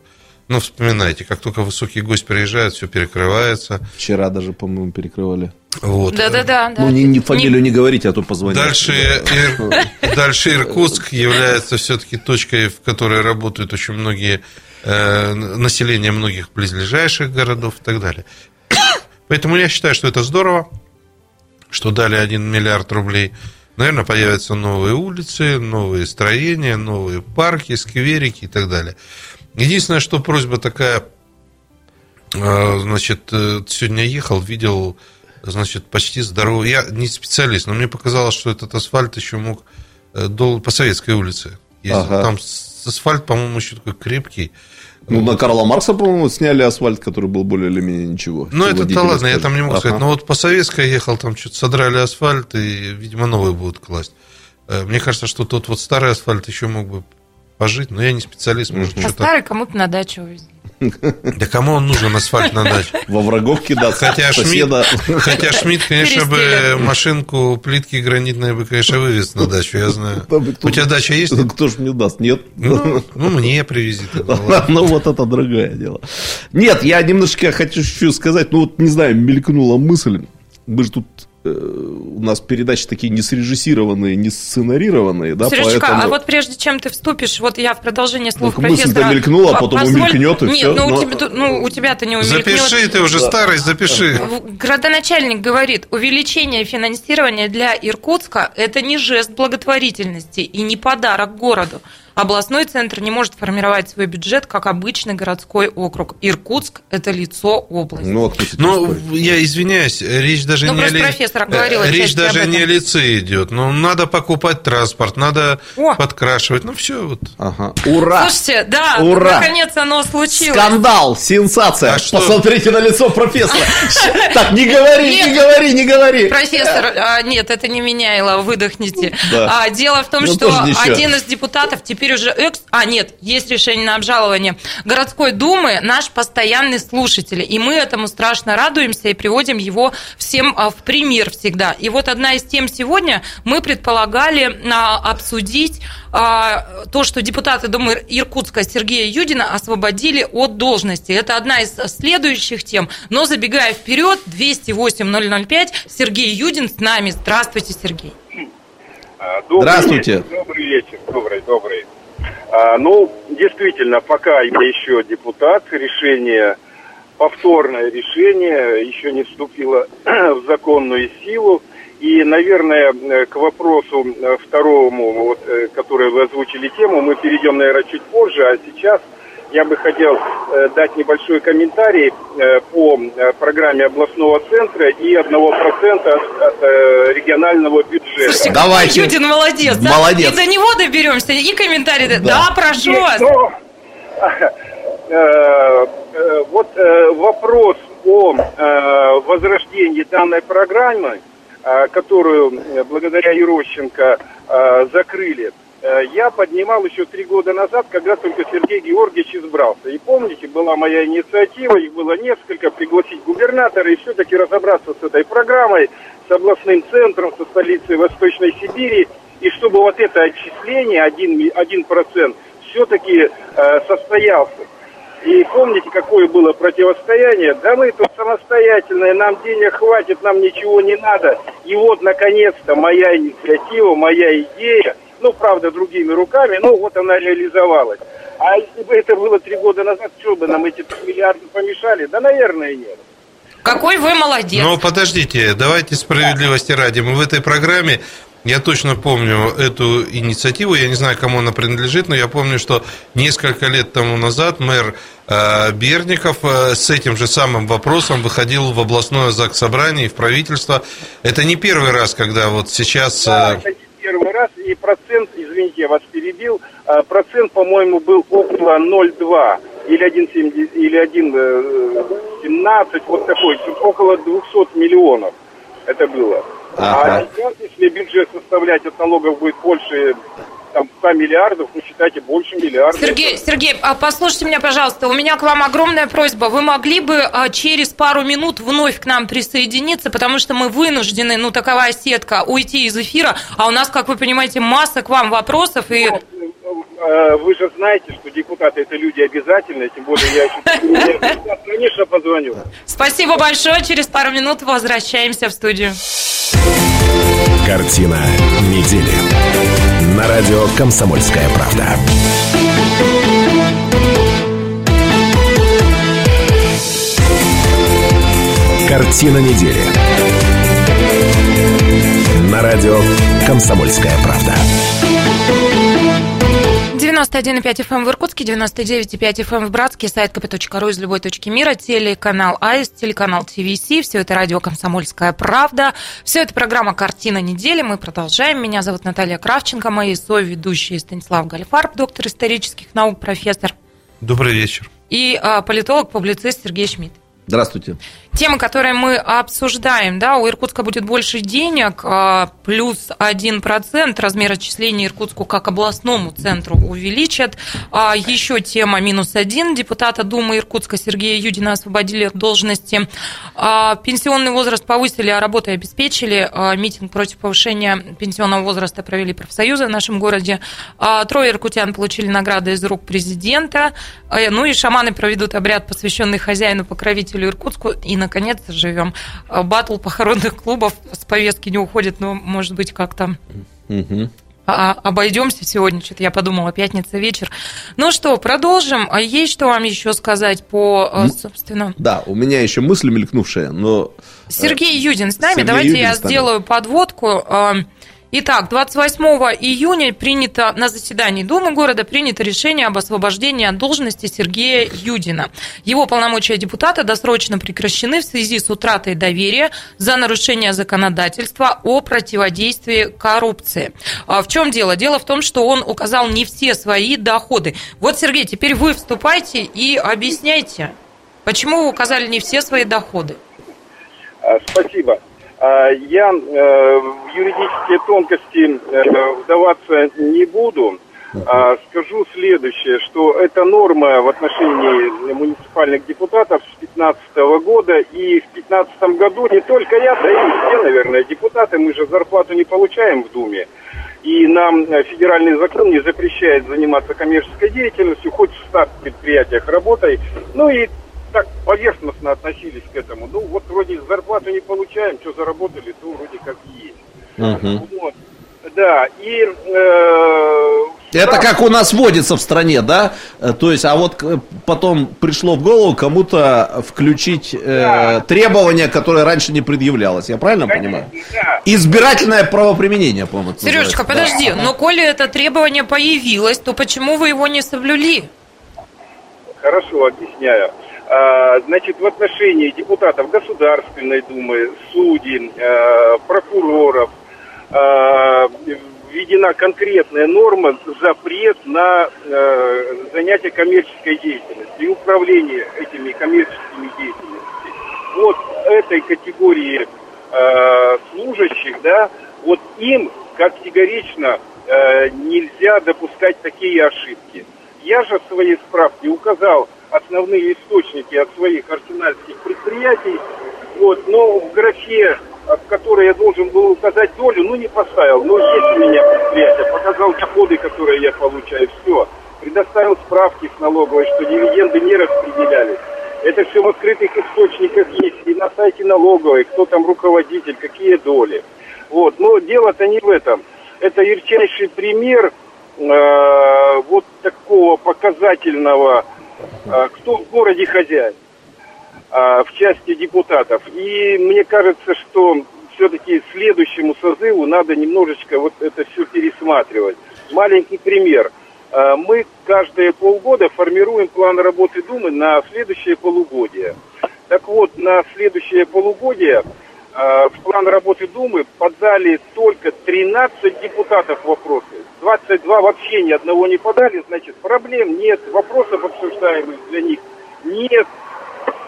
Но вспоминайте, как только высокий гость приезжает, все перекрывается. Вчера даже, по-моему, перекрывали. Вот. Да, да, да. Ну, не, не фамилию не... не говорите, а то позвоните. Дальше, Ир... Дальше Иркутск является все-таки точкой, в которой работают очень многие э, население многих близлежащих городов и так далее. Поэтому я считаю, что это здорово, что дали 1 миллиард рублей. Наверное, появятся новые улицы, новые строения, новые парки, скверики и так далее. Единственное, что просьба такая, э, значит, э, сегодня ехал, видел значит, почти здоровый. Я не специалист, но мне показалось, что этот асфальт еще мог э, по Советской улице. Ага. Там асфальт, по-моему, еще такой крепкий. Ну, на Карла Маркса, по-моему, сняли асфальт, который был более или менее ничего. Ну, это-то ладно, скажет. я там не могу ага. сказать. Но вот по Советской ехал, там что-то содрали асфальт, и, видимо, новый будут класть. Мне кажется, что тот вот старый асфальт еще мог бы пожить, но я не специалист, может, а что-то... старый кому-то на дачу увезли. Да кому он нужен асфальт на даче? Во врагов кидаться. Хотя Шмидт, соседа. хотя Шмидт, конечно, бы машинку плитки гранитной бы, конечно, вывез на дачу, я знаю. У тебя дача есть? Кто ж мне даст? Нет. Ну, ну, мне привези. Ну, вот это другое дело. Нет, я немножечко хочу еще сказать, ну, вот, не знаю, мелькнула мысль. Мы же тут у нас передачи такие не срежиссированные, не сценарированные, да, Сережечка, поэтому... а вот прежде чем ты вступишь, вот я в продолжение слов Ну, мысль-то профессора... мелькнула, а потом позволь- умелькнет, и Нет, всё, ну, но- у тебя, ну, у тебя-то не умелькнет. Запиши, ты уже старый, запиши. Градоначальник говорит, увеличение финансирования для Иркутска – это не жест благотворительности и не подарок городу. Областной центр не может формировать свой бюджет, как обычный городской округ. Иркутск – это лицо области. Ну, а с этим Ну, я извиняюсь, речь даже Ну, не о ли- профессор э, говорил Речь даже не о лице идет. Ну, надо покупать транспорт, надо О! подкрашивать. Ну, все вот. Ага. Ура! Слушайте, да, Ура! наконец оно случилось. Скандал, сенсация. А что? Посмотрите на лицо профессора. Так, не говори, не говори, не говори. Профессор, а, нет, это не меняйло, выдохните. А, дело в том, Ну, что один из депутатов теперь уже экс... А, нет, есть решение на обжалование городской думы, наш постоянный слушатель, и мы этому страшно радуемся и приводим его всем а, в пример всегда. И вот одна из тем сегодня мы предполагали а, обсудить а, то, что депутаты Думы Иркутска Сергея Юдина освободили от должности. Это одна из следующих тем. Но забегая вперед, 208-005, Сергей Юдин с нами. Здравствуйте, Сергей. Добрый Здравствуйте. вечер, добрый вечер, добрый, добрый. А, ну, действительно, пока я еще депутат, решение, повторное решение еще не вступило в законную силу. И, наверное, к вопросу э, второму, вот, э, который вы озвучили тему, мы перейдем, наверное, чуть позже, а сейчас я бы хотел э, дать небольшой комментарий э, по э, программе областного центра и 1% от, от э, регионального бюджета. Слушайте, Давайте. Юдин молодец. да? Молодец. И до него доберемся, и комментарий. Да, Да. прошу Нет, вас. ну, вот вопрос о возрождении данной программы, которую благодаря Ерощенко закрыли, я поднимал еще три года назад, когда только Сергей Георгиевич избрался. И помните, была моя инициатива, их было несколько, пригласить губернатора и все-таки разобраться с этой программой, с областным центром, со столицей Восточной Сибири, и чтобы вот это отчисление, 1%, 1% все-таки э, состоялся. И помните, какое было противостояние? Да мы тут самостоятельные, нам денег хватит, нам ничего не надо. И вот, наконец-то, моя инициатива, моя идея, ну, правда, другими руками, но вот она реализовалась. А если бы это было три года назад, что бы нам эти миллиарды помешали? Да, наверное, нет. Какой вы молодец. Но подождите, давайте справедливости ради. Мы в этой программе, я точно помню эту инициативу, я не знаю, кому она принадлежит, но я помню, что несколько лет тому назад мэр э, Берников э, с этим же самым вопросом выходил в областное заксобрание и в правительство. Это не первый раз, когда вот сейчас... Да, э, это не первый раз, и процент, извините, я вас перебил, а, процент, по-моему, был около 0,2 или 1,7, или 1,17, вот такой, около 200 миллионов это было. Ага. А сейчас, если бюджет составлять от налогов будет больше там, 100 миллиардов, ну, считайте, больше миллиарда. Сергей, Сергей, а послушайте меня, пожалуйста, у меня к вам огромная просьба. Вы могли бы а, через пару минут вновь к нам присоединиться, потому что мы вынуждены, ну, такова сетка, уйти из эфира, а у нас, как вы понимаете, масса к вам вопросов, и... Э, Вы же знаете, что депутаты это люди обязательные, тем более я еще конечно, позвоню. Спасибо большое, через пару минут возвращаемся в студию. Картина недели. На радио «Комсомольская правда». Картина недели. На радио «Комсомольская правда». 91,5 FM в Иркутске, 99,5 FM в Братске, сайт kp.ru из любой точки мира, телеканал АИС, телеканал ТВС, все это радио «Комсомольская правда». Все это программа «Картина недели». Мы продолжаем. Меня зовут Наталья Кравченко, мои соведущие Станислав Гальфарб, доктор исторических наук, профессор, Добрый вечер. и а, политолог-публицист Сергей Шмидт. Здравствуйте. Тема, которую мы обсуждаем, да, у Иркутска будет больше денег, а, плюс 1% размер отчисления Иркутску как областному центру увеличат. А, Еще тема минус один. Депутата Думы Иркутска Сергея Юдина освободили от должности. А, Пенсионный возраст повысили, а работы обеспечили. Митинг против повышения пенсионного возраста провели профсоюзы в нашем городе. Трое иркутян получили награды из рук президента. Ну и шаманы проведут обряд, посвященный хозяину-покровителю Иркутску и наконец живем. Э, батл похоронных клубов с повестки не уходит, но, может быть, как-то а, обойдемся сегодня. Что-то я подумала, пятница вечер. Ну что, продолжим. А есть что вам еще сказать по, э, собственно... Да, у меня еще мысль мелькнувшая, но... Э, Сергей Юдин с нами. Сергей Давайте Юдин я сделаю подводку. Итак, 28 июня принято на заседании Думы города принято решение об освобождении от должности Сергея Юдина. Его полномочия депутата досрочно прекращены в связи с утратой доверия за нарушение законодательства о противодействии коррупции. А в чем дело? Дело в том, что он указал не все свои доходы. Вот, Сергей, теперь вы вступайте и объясняйте, почему вы указали не все свои доходы. А, спасибо. А, я э, в юридические тонкости э, вдаваться не буду. А, скажу следующее, что эта норма в отношении муниципальных депутатов с 2015 года и в 2015 году не только я, да и все, наверное, депутаты, мы же зарплату не получаем в Думе. И нам федеральный закон не запрещает заниматься коммерческой деятельностью, хоть в старт предприятиях работай. Ну и так поверхностно относились к этому. Ну, вот вроде зарплату не получаем, что заработали, то вроде как и есть. Угу. Вот. Да, и... Э, это как у нас водится в стране, да? Э, то есть, а вот э, потом пришло в голову кому-то включить э, да. требования, которые раньше не предъявлялось. Я правильно Конечно, понимаю? Да. Избирательное правоприменение, по-моему. Сережечка, подожди, да. но коли это требование появилось, то почему вы его не соблюли? Хорошо, объясняю. А, значит, в отношении депутатов Государственной Думы, судей, а, прокуроров а, введена конкретная норма запрет на занятие коммерческой деятельностью и управление этими коммерческими деятельностями. Вот этой категории служащих, да, вот им категорично нельзя допускать такие ошибки. Я же в своей справке указал основные источники от своих арсенальских предприятий. Вот, но в графе, в которой я должен был указать долю, ну не поставил. Но есть у меня предприятие, показал доходы, которые я получаю, все. Предоставил справки с налоговой, что дивиденды не распределялись. Это все в открытых источниках есть, и на сайте налоговой, кто там руководитель, какие доли. Вот. Но дело-то не в этом. Это ярчайший пример э, вот такого показательного кто в городе хозяин а, в части депутатов. И мне кажется, что все-таки следующему созыву надо немножечко вот это все пересматривать. Маленький пример. А, мы каждые полгода формируем план работы Думы на следующее полугодие. Так вот, на следующее полугодие в план работы Думы подали только 13 депутатов вопросы. 22 вообще ни одного не подали, значит, проблем нет, вопросов обсуждаемых для них нет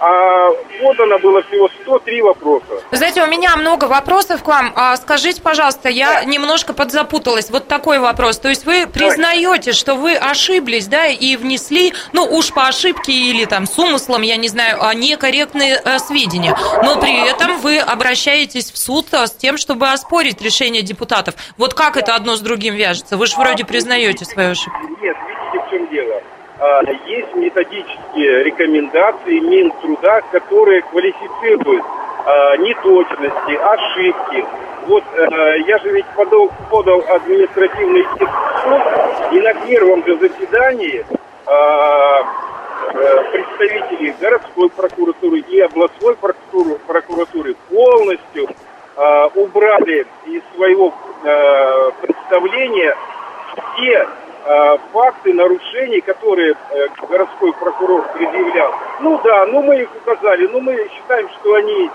а подано было всего 103 вопроса. Вы знаете, у меня много вопросов к вам. А скажите, пожалуйста, я да. немножко подзапуталась. Вот такой вопрос. То есть вы признаете, Давай. что вы ошиблись, да, и внесли, ну, уж по ошибке или там с умыслом, я не знаю, а некорректные э, сведения. Но при этом вы обращаетесь в суд э, с тем, чтобы оспорить решение депутатов. Вот как это одно с другим вяжется? Вы же вроде признаете свою ошибку. Нет, видите, в чем дело. А, есть методические рекомендации Минтруда, которые квалифицируют а, неточности, ошибки. Вот э, я же ведь подал, подал административный иск и на первом же заседании а, э, представители городской прокуратуры и областной прокуратуры, полностью убрали из своего э, представления все факты нарушений, которые э, городской прокурор предъявлял, Ну да, ну мы их указали, но мы считаем, что они,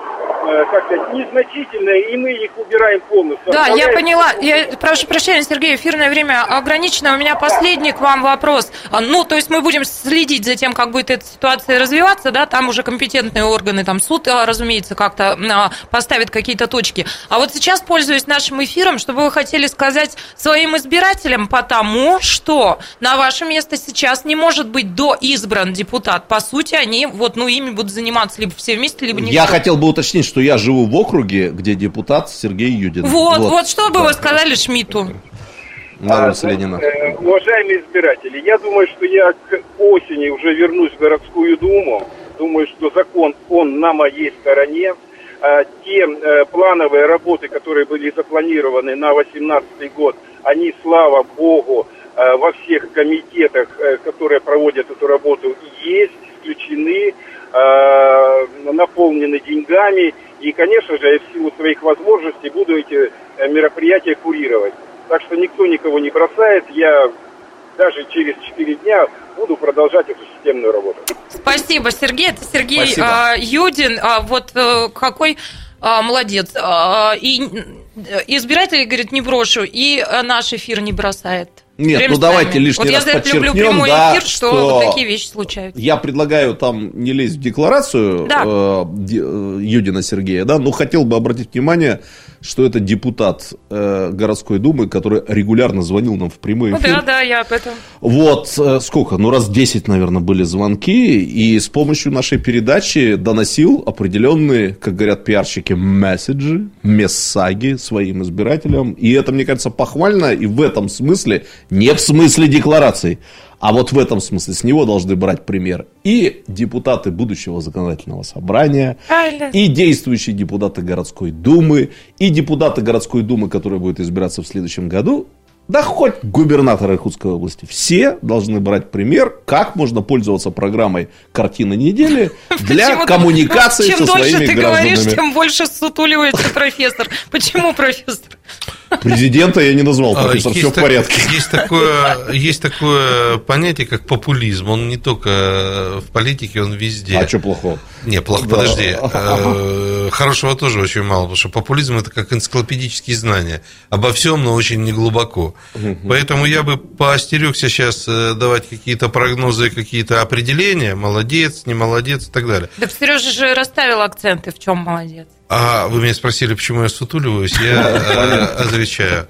э, как сказать, незначительные, и мы их убираем полностью. Да, я поняла. Я прошу прощения, Сергей, эфирное время ограничено. У меня последний к вам вопрос. А, Ну, то есть мы будем следить за тем, как будет эта ситуация развиваться, да, там уже компетентные органы, там суд, а, разумеется, как-то а, поставит какие-то точки. А вот сейчас, пользуясь нашим эфиром, что бы вы хотели сказать своим избирателям, потому что на ваше место сейчас не может быть доизбран депутат. По сути, они вот, ну, ими будут заниматься либо все вместе, либо не Я все. хотел бы уточнить, что я живу в округе, где депутат Сергей Юдин. Вот, вот, что бы вы сказали Шмидту? Мария Ленина. Э, Уважаемые избиратели, я думаю, что я к осени уже вернусь в городскую думу. Думаю, что закон, он на моей стороне. А Те э, плановые работы, которые были запланированы на 2018 год, они, слава богу, во всех комитетах, э, которые проводят эту работу, есть, включены, э, наполнены деньгами. И, конечно же, я в силу своих возможностей буду эти э, мероприятия курировать. Так что никто никого не бросает. Я даже через 4 дня буду продолжать эту системную работу. Спасибо, Сергей. Это Сергей Спасибо. а, Юдин. А, вот э, какой а, молодец. И э, избиратели, говорит, не брошу, и э, наш эфир не бросает. Нет, Время ну давайте лишний вот раз я люблю подчеркнем, прямой да, эфир, что, что вот такие вещи случаются. Я предлагаю там не лезть в декларацию Да. э, э, Юдина Сергея, да, но хотел бы обратить внимание, что это депутат э, городской думы, который регулярно звонил нам в прямой Ну эфир. да, да, я об этом. Вот э, сколько? Ну, раз 10, наверное, были звонки, и с помощью нашей передачи доносил определенные, как говорят пиарщики, месседжи, мессаги своим избирателям. И это, мне кажется, похвально, и в этом смысле, не в смысле деклараций, а вот в этом смысле с него должны брать пример и депутаты будущего законодательного собрания, Правильно. и действующие депутаты городской думы, и депутаты городской думы, которые будут избираться в следующем году, да хоть губернатор Иркутской области. Все должны брать пример, как можно пользоваться программой «Картина недели» для коммуникации Чем со дольше своими ты говоришь, гражданами. тем больше сутуливается профессор. Почему профессор? Президента я не назвал, А, профессор, есть все в так- порядке. Есть такое, есть такое понятие, как популизм. Он не только в политике, он везде. А что плохого? Не, плохо, Да. подожди. Э, Хорошего тоже очень мало, потому что популизм это как энциклопедические знания. Обо всем, но очень неглубоко. Поэтому я бы поостерегся сейчас э, давать какие-то прогнозы, какие-то определения, молодец, не молодец и так далее. Да Сережа же расставил акценты, в чем молодец. А вы меня спросили, почему я сутуливаюсь, я э, отвечаю.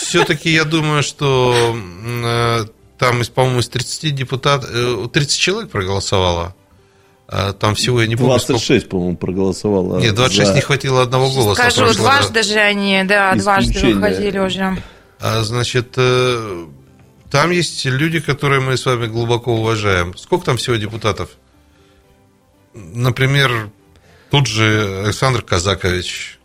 Все-таки я думаю, что э, там, по-моему, из 30 депутатов, 30 человек проголосовало. А Там всего, я не помню, сколько. 26, по-моему, проголосовало. Нет, 26 за- не хватило одного голоса. Скажу, прошлого дважды же они, да, дважды выходили уже. А, Значит, э, там есть люди, которые мы с вами глубоко уважаем. Сколько там всего депутатов? Например, тут же Александр Казакович,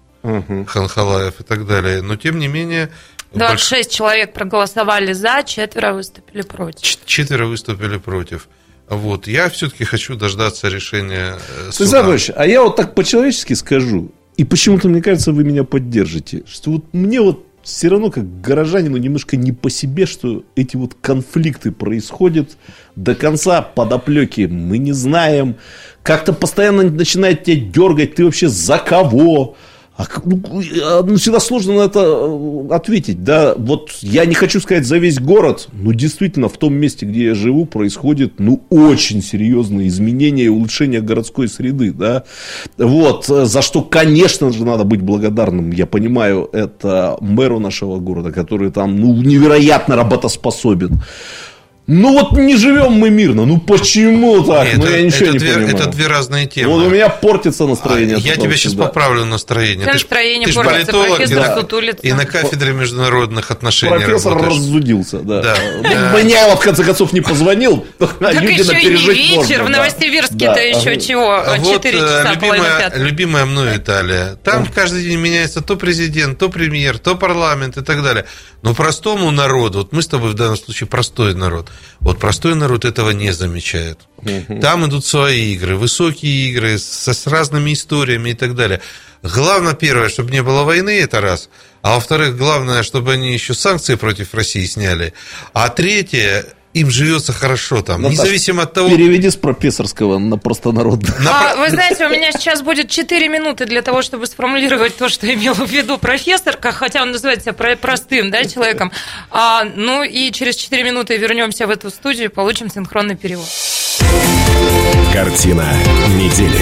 Ханхалаев и так далее. Но, тем не менее, больш- 26 человек проголосовали за, четверо выступили против. ч- четверо выступили против. Вот. Я все-таки хочу дождаться решения э, Ты суда. знаешь, а я вот так по-человечески скажу, и почему-то, мне кажется, вы меня поддержите, что вот мне вот все равно, как горожанину, немножко не по себе, что эти вот конфликты происходят до конца подоплеки мы не знаем. Как-то постоянно начинает тебя дергать, ты вообще за кого? А ну, ну, всегда сложно на это э, ответить, да. Вот я не хочу сказать за весь город, но действительно в том месте, где я живу, происходит, ну, очень серьезные изменения и улучшения городской среды, да. Вот, э, за что, конечно же, надо быть благодарным, я понимаю, это мэру нашего города, который там, ну, невероятно работоспособен. Ну вот не живем мы мирно, ну почему так? Нет, ну это- я ничего это не две- понимаю. это две разные темы. Вот у меня портится настроение. А, я что, сейчас да. поправлю настроение. Как Ты настроение ты ж портится, политолог, и профессор на- сутулится. И на кафедре международных отношений Профессор работаешь. разудился, да. Да. Ну, Мне вот в конце концов не позвонил. а Так еще и не вечер, в да. Новосибирске-то Да. еще чего, Вот 4 э, часа, любимая, любимая мной Италия. Там каждый день меняется то президент, то премьер, то парламент и так далее. Но простому народу, вот мы с тобой в данном случае простой народ, вот простой народ этого не замечает. Там идут свои игры, высокие игры со, с разными историями и так далее. Главное, первое, чтобы не было войны, это раз. А во-вторых, главное, чтобы они еще санкции против России сняли. А третье, им живется хорошо там, Наташ, независимо от того... Переведи с профессорского на простонародный. А, вы знаете, у меня сейчас будет 4 минуты для того, чтобы сформулировать то, что имела в виду профессорка, хотя он называется про- простым да, человеком. А, ну и через 4 минуты вернемся в эту студию и получим синхронный перевод. Картина недели.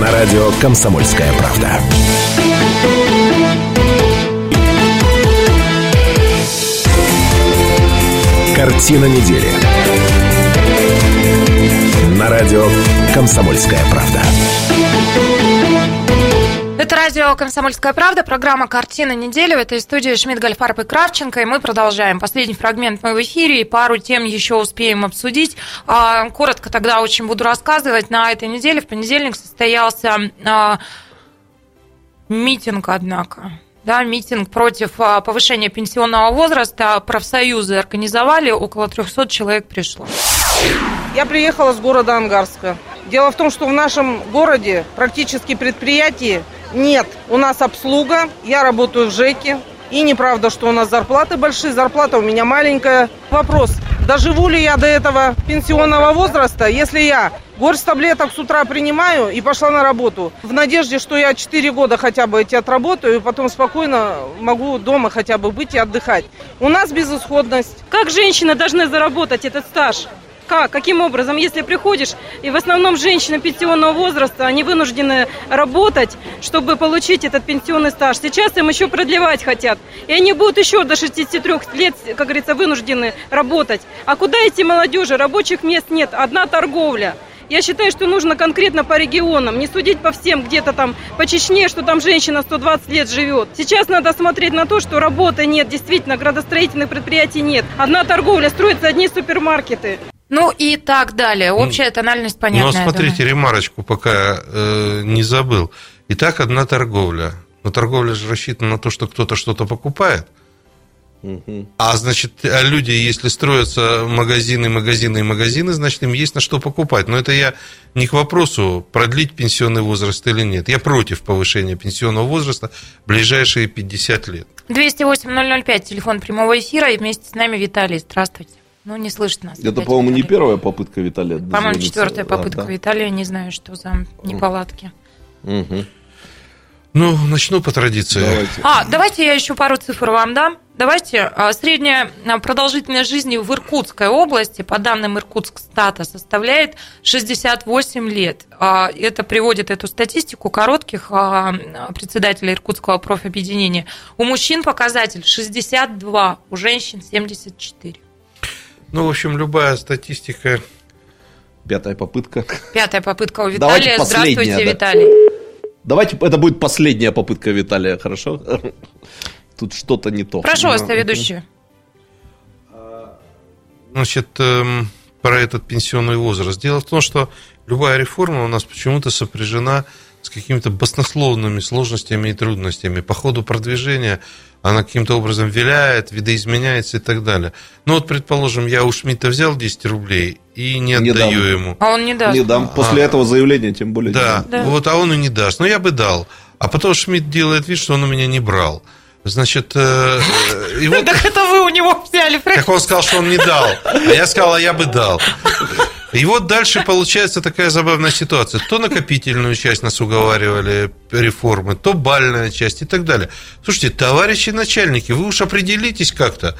На радио «Комсомольская правда». Картина недели. На радио «Комсомольская правда». Это радио «Комсомольская правда», программа «Картина недели». В этой студии Шмидт, Гольфарб и Кравченко, и мы продолжаем. Последний фрагмент мы в эфире, и пару тем еще успеем обсудить. А, Коротко тогда очень буду рассказывать. На этой неделе, в понедельник, состоялся а, митинг, однако. Да, митинг против а, повышения пенсионного возраста. Профсоюзы организовали, около 300 человек пришло. Я приехала с города Ангарска. Дело в том, что в нашем городе практически предприятий нет. У нас обслуга, я работаю в ЖЭКе. И неправда, что у нас зарплаты большие, зарплата у меня маленькая. Вопрос, доживу ли я до этого пенсионного возраста, если я горсть таблеток с утра принимаю и пошла на работу. В надежде, что я 4 года хотя бы эти отработаю, и потом спокойно могу дома хотя бы быть и отдыхать. У нас безысходность. Как женщины должны заработать этот стаж? Как? Каким образом? Если приходишь, и в основном женщины пенсионного возраста, они вынуждены работать, чтобы получить этот пенсионный стаж. Сейчас им еще продлевать хотят. И они будут еще до 63 лет, как говорится, вынуждены работать. А куда идти молодежи? Рабочих мест нет. Одна торговля. Я считаю, что нужно конкретно по регионам, не судить по всем где-то там по Чечне, что там женщина 120 лет живет. Сейчас надо смотреть на то, что работы нет, действительно, градостроительных предприятий нет. Одна торговля, строятся одни супермаркеты. Ну и так далее. Общая тональность понятная. Но Ну, смотрите, ремарочку пока э, не забыл. Итак, одна торговля. Но торговля же рассчитана на то, что кто-то что-то покупает. А значит, а люди, если строятся магазины, магазины и магазины, значит, им есть на что покупать. Но это я не к вопросу, продлить пенсионный возраст или нет. Я против повышения пенсионного возраста в ближайшие 50 лет. 208-005, телефон прямого эфира, и вместе с нами Виталий. Здравствуйте. Ну, не слышит нас. Это, по-моему, не первая попытка Виталия. По-моему, четвертая А, попытка да. Виталия. Не знаю, что за неполадки. Мгм. Ну, начну по традиции. Давайте. А, давайте я еще пару цифр вам дам. Давайте. а, Средняя а, продолжительность жизни в Иркутской области, по данным Иркутск стата, составляет 68 лет. А, Это приводит эту статистику коротких председателя Иркутского профобъединения. У мужчин показатель 62, у женщин 74. Ну, в общем, любая статистика... Пятая попытка. Пятая попытка у Давайте Виталия. последняя, Здравствуйте, да. Виталий. Давайте, это будет последняя попытка Виталия, хорошо? Тут что-то не то. Прошу вас, ведущий. Значит, эм, про этот пенсионный возраст. Дело в том, что любая реформа у нас почему-то сопряжена с какими-то баснословными сложностями и трудностями. По ходу продвижения она каким-то образом виляет, видоизменяется и так далее. Ну вот, предположим, я у Шмидта взял 10 рублей и не Не отдаю дам. ему. А он не даст. Не дам. После А. этого заявления, тем более. не Да, дам. вот, а он и не даст. Но я бы дал. А потом Шмидт делает вид, что он у меня не брал. Значит, э, э, и вот Так это вы у него взяли. как он сказал, что он не дал. А я сказал, а я бы дал. И вот дальше получается такая забавная ситуация. То накопительную часть нас уговаривали реформы, то бальная часть и так далее. Слушайте, товарищи начальники, вы уж определитесь как-то,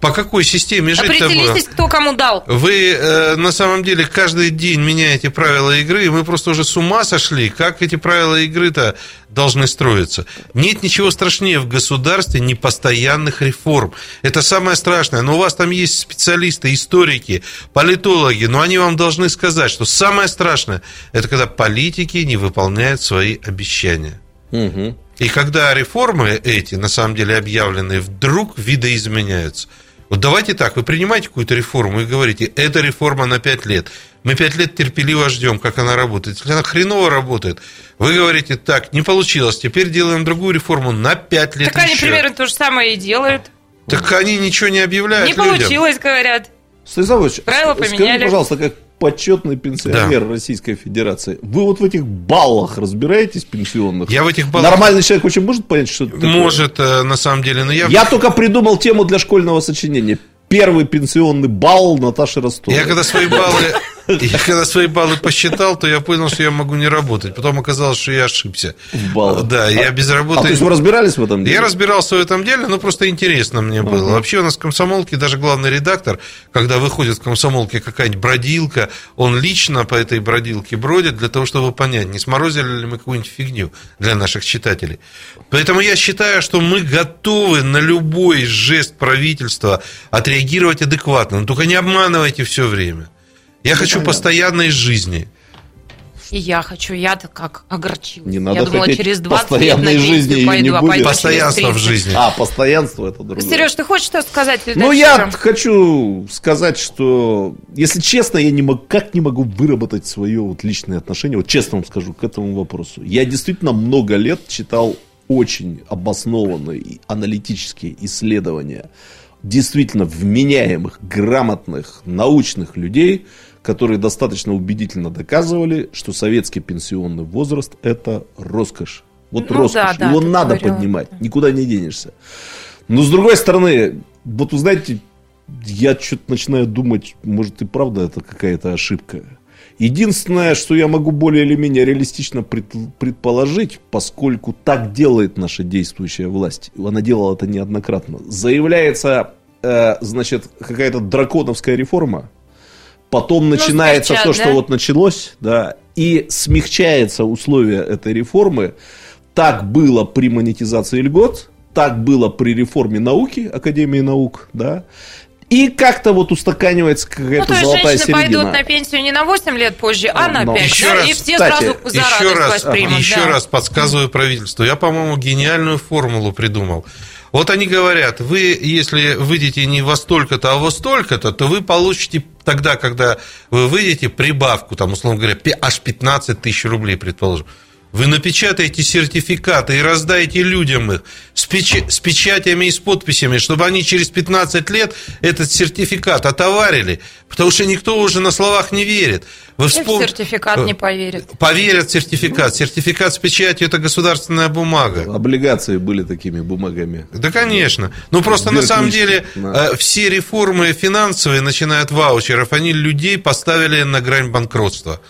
по какой системе жить-то Определитесь, кто кому дал. вы э, на самом деле каждый день меняете правила игры, и мы просто уже с ума сошли, как эти правила игры-то должны строиться. Нет ничего страшнее в государстве непостоянных реформ. Это самое страшное. Но у вас там есть специалисты, историки, политологи, но они вам должны сказать, что самое страшное, это когда политики не выполняют свои обещания. Мгм. И когда реформы эти, на самом деле объявленные, вдруг видоизменяются. Вот давайте так, вы принимаете какую-то реформу и говорите, это реформа на 5 лет. Мы 5 лет терпеливо ждем, как она работает. Если она хреново работает, вы говорите, так, не получилось, теперь делаем другую реформу на 5 лет Так они еще. примерно то же самое и делают. Так они ничего не объявляют Не людям. получилось, говорят. Станислав Ильич, Правила скажите, поменяли. пожалуйста, как почетный пенсионер Российской Федерации, вы вот в этих баллах разбираетесь пенсионных? Я в этих баллах- Нормальный человек вообще может понять, что это такое? Может, э, на самом деле, но я... Я только придумал тему для школьного сочинения. первый пенсионный балл Наташи Ростовой. Я когда свои баллы, я когда свои баллы посчитал, то я понял, что я могу не работать. Потом оказалось, что я ошибся. В баллах. Да, я А- без А работы. то есть вы разбирались в этом деле? Я разбирался в этом деле, но просто интересно мне было. Вообще у нас в комсомолке даже главный редактор, когда выходит в комсомолке какая-нибудь бродилка, он лично по этой бродилке бродит для того, чтобы понять, не сморозили ли мы какую-нибудь фигню для наших читателей. Поэтому я считаю, что мы готовы на любой жест правительства отреагировать адекватно. Но только не обманывайте все время. Я Ну, хочу понятно. постоянной жизни. И я хочу, я-то как огорчилась. Не надо я думала, через 20 лет на постоянной пенсию жизни ее пойду, не а будет. Постоянство в 30. жизни. А, постоянство это другое. Сереж, ты хочешь что сказать? Ну, я прям? хочу сказать, что, если честно, я не могу, как не могу выработать свое вот личное отношение, вот честно вам скажу, к этому вопросу. Я действительно много лет читал очень обоснованные аналитические исследования действительно вменяемых, грамотных, научных людей, которые достаточно убедительно доказывали, что советский пенсионный возраст – это роскошь. Вот Ну роскошь. да, да, Его надо говорила. поднимать, никуда не денешься. Но с другой стороны, вот вы знаете, я что-то начинаю думать, может и правда это какая-то ошибка. Единственное, что я могу более или менее реалистично пред- предположить, поскольку так делает наша действующая власть, она делала это неоднократно, заявляется, э, значит, какая-то драконовская реформа, потом начинается смягчат, то, что да? вот началось, да, и смягчается условия этой реформы. Так было при монетизации льгот, так было при реформе науки, Академии наук, да, и как-то вот устаканивается Ну, какая-то то есть золотая женщины середина. пойдут на пенсию не на 8 лет позже, а на Но 5. Еще да, раз, и все кстати, сразу за еще раз, воспримут. еще да. раз подсказываю правительству. Я, по-моему, гениальную формулу придумал. Вот они говорят, вы, если выйдете не во столько-то, а во столько-то, то вы получите тогда, когда вы выйдете, прибавку, там, условно говоря, аж 15 тысяч рублей, предположим. Вы напечатаете сертификаты и раздаете людям их с, печа- с печатями и с подписями, чтобы они через 15 лет этот сертификат отоварили, потому что никто уже на словах не верит. Вы И в вспом- сертификат не поверит. Поверят в сертификат. Сертификат с печатью – это государственная бумага. Облигации были такими бумагами. Да, конечно. Ну, просто на самом деле да. э, все реформы финансовые, начиная от ваучеров, они людей поставили на грань банкротства.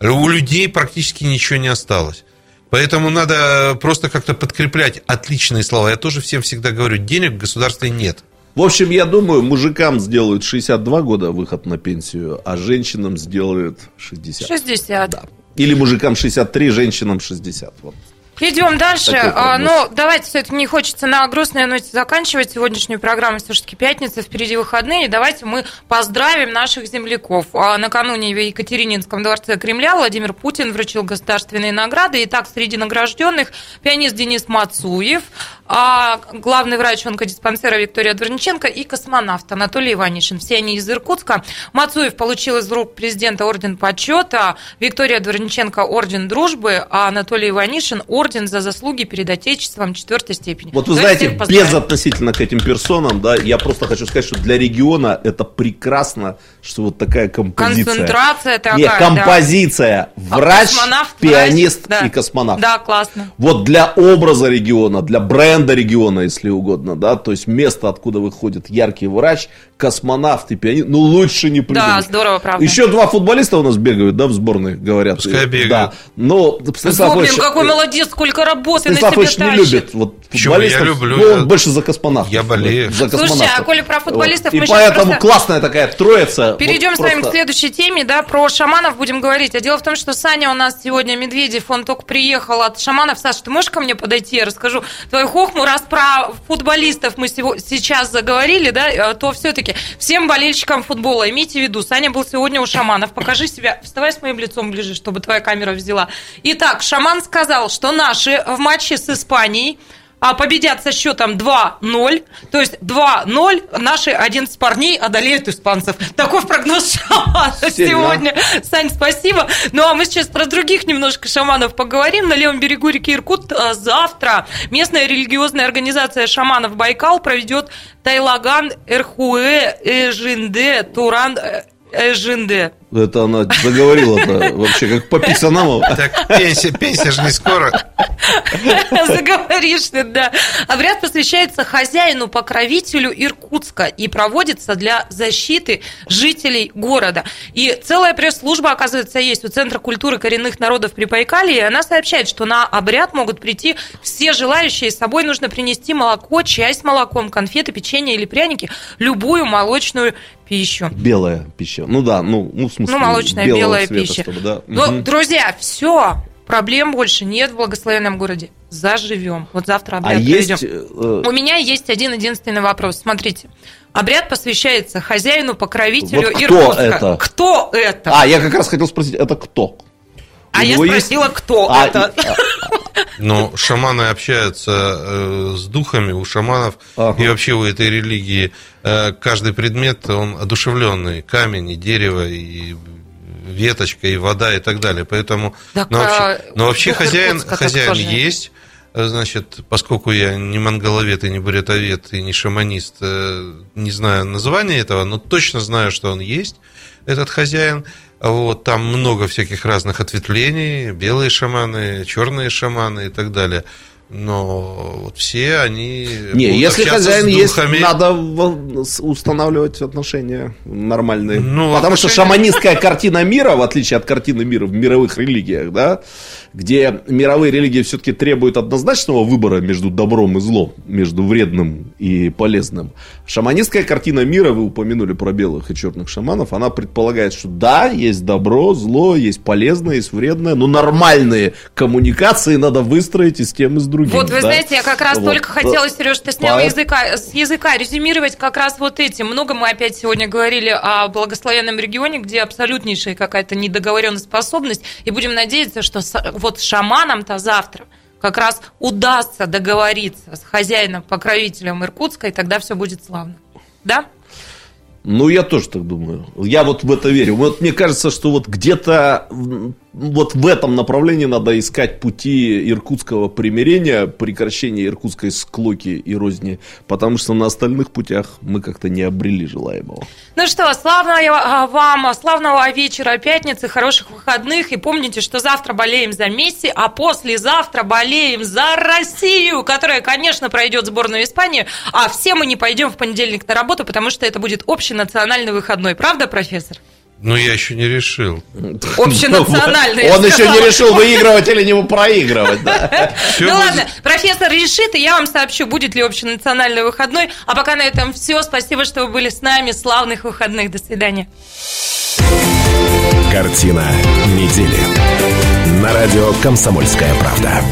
У людей практически ничего не осталось. Поэтому надо просто как-то подкреплять отличные слова. Я тоже всем всегда говорю, денег в государстве нет. В общем, я думаю, мужикам сделают 62 года выход на пенсию, а женщинам сделают 60. 60. Или мужикам 63, женщинам 60. Вот. Идем дальше. А, но давайте все-таки не хочется на грустной ноте заканчивать сегодняшнюю программу. Все-таки пятница, впереди выходные. Давайте мы поздравим наших земляков. А, накануне в Екатерининском дворце Кремля Владимир Путин вручил государственные награды. Итак, среди награжденных пианист Денис Мацуев, а, главный врач онкодиспансера Виктория Дворниченко и космонавт Анатолий Иванишин. Все они из Иркутска. Мацуев получил из рук президента орден почета, Виктория Дворниченко орден дружбы, а Анатолий Иванишин орден за заслуги перед Отечеством четвертой степени. Вот вы То знаете, всех поздравляю. без относительно к этим персонам, да, я просто хочу сказать, что для региона это прекрасно, что вот такая композиция. Концентрация такая, Нет, да. композиция. А Врач, космонавт, пианист врач, да. и космонавт. Да, классно. Вот для образа региона, для бренда региона, если угодно, да, то есть место, откуда выходит яркий врач, космонавт и пианист, ну лучше не придумать. Да, здорово, правда. Еще два футболиста у нас бегают, да, в сборной, говорят. Пускай бегают. Да, но Зубин, Ильич, какой э, молодец, сколько работы на Станислав себе Ильич не тащит. любит вот футболистов, Я люблю, ну, он я- больше за космонавтов. Я болею. За Слушайте, космонавтов. а коли про футболистов Вот. мы И поэтому просто- классная такая троица. Перейдем вот с вами к следующей теме, да, про шаманов будем говорить. А дело в том, что Саня у нас сегодня Медведев, он только приехал от шаманов. Саша, ты можешь ко мне подойти, я расскажу твою хохму, раз про футболистов мы сего- сейчас заговорили, да, э, то все-таки всем болельщикам футбола имейте в виду, Саня был сегодня у шаманов, покажи себя, вставай с моим лицом ближе, чтобы твоя камера взяла. Итак, шаман сказал, что наши в матче с Испанией а победят со счетом 2-0. То есть 2-0 наши 11 парней одолеют испанцев. Таков прогноз шамана сегодня. Сань, спасибо. Ну а мы сейчас про других немножко шаманов поговорим. На левом берегу реки Иркут а, завтра местная религиозная организация шаманов Байкал проведет Тайлаган Эрхуэ Эжинде Туран э, Эжинде. Это она заговорила-то вообще как по писаному. Так, пенсия, пенсия же не скоро. Заговоришь ты, да. Обряд посвящается хозяину-покровителю Иркутска и проводится для защиты жителей города. И целая пресс-служба, оказывается, есть у Центра культуры коренных народов при Байкале, и она сообщает, что на обряд могут прийти все желающие. С собой нужно принести молоко, чай с молоком, конфеты, печенье или пряники, любую молочную пищу. Белая пища. Ну да, ну, ну в смысле. Ну, молочная белая цвета, пища. Чтобы, да. Ну, Мгм. друзья, все. Проблем больше нет в благословенном городе. Заживем. Вот завтра обряд А есть, э, У меня есть один единственный вопрос. Смотрите. Обряд посвящается хозяину-покровителю Вот кто Иркутска. это? Кто это? А, я как раз хотел спросить, это кто? А я него есть- спросила, кто А, это. Но шаманы общаются э, с духами, у шаманов и вообще у этой религии э, каждый предмет, он одушевленный, камень и дерево, и веточка, и вода, и так далее. Поэтому, Так, но а, вообще, но вообще хозяин, хозяин тоже. есть, Э, Значит, поскольку я не монголовед и не бурятовед и не шаманист, э, не знаю названия этого, но точно знаю, что он есть, этот хозяин. Вот, там много всяких разных ответвлений, белые шаманы, черные шаманы и так далее. Но вот все они... Не, если хозяин есть, надо устанавливать отношения нормальные. Ну, Потому что отношения- шаманистская картина мира, в отличие от картины мира в мировых религиях, да, где мировые религии все-таки требуют однозначного выбора между добром и злом, между вредным и полезным. Шаманистская картина мира, вы упомянули про белых и черных шаманов, она предполагает, что да, есть добро, зло, есть полезное, есть вредное, но нормальные коммуникации надо выстроить и с тем, и с другим. Вот, вы да. знаете, я как раз Вот. только хотела, Сереж, ты снял По- языка, с языка резюмировать как раз вот этим. Много мы опять сегодня говорили о благословенном регионе, где абсолютнейшая какая-то недоговоренность способность, и будем надеяться, что вот с шаманом-то завтра как раз удастся договориться с хозяином-покровителем Иркутска, и тогда все будет славно. Да? Ну, я тоже так думаю. Я вот в это верю. Вот мне кажется, что вот где-то вот в этом направлении надо искать пути иркутского примирения, прекращения иркутской склоки и розни, потому что на остальных путях мы как-то не обрели желаемого. Ну что, славного а, вам, славного вечера пятницы, хороших выходных. И помните, что завтра болеем за Месси, а послезавтра болеем за Россию, которая, конечно, пройдет сборную Испании, а все мы не пойдем в понедельник на работу, потому что это будет общенациональный выходной. Правда, профессор? Ну, я еще не решил. Общенациональный. Он еще не решил, выигрывать или не проигрывать. да. Ну ладно, профессор решит, и я вам сообщу, будет ли общенациональный выходной. А пока на этом все. Спасибо, что вы были с нами. Славных выходных. До свидания. Картина недели. На радио «Комсомольская правда».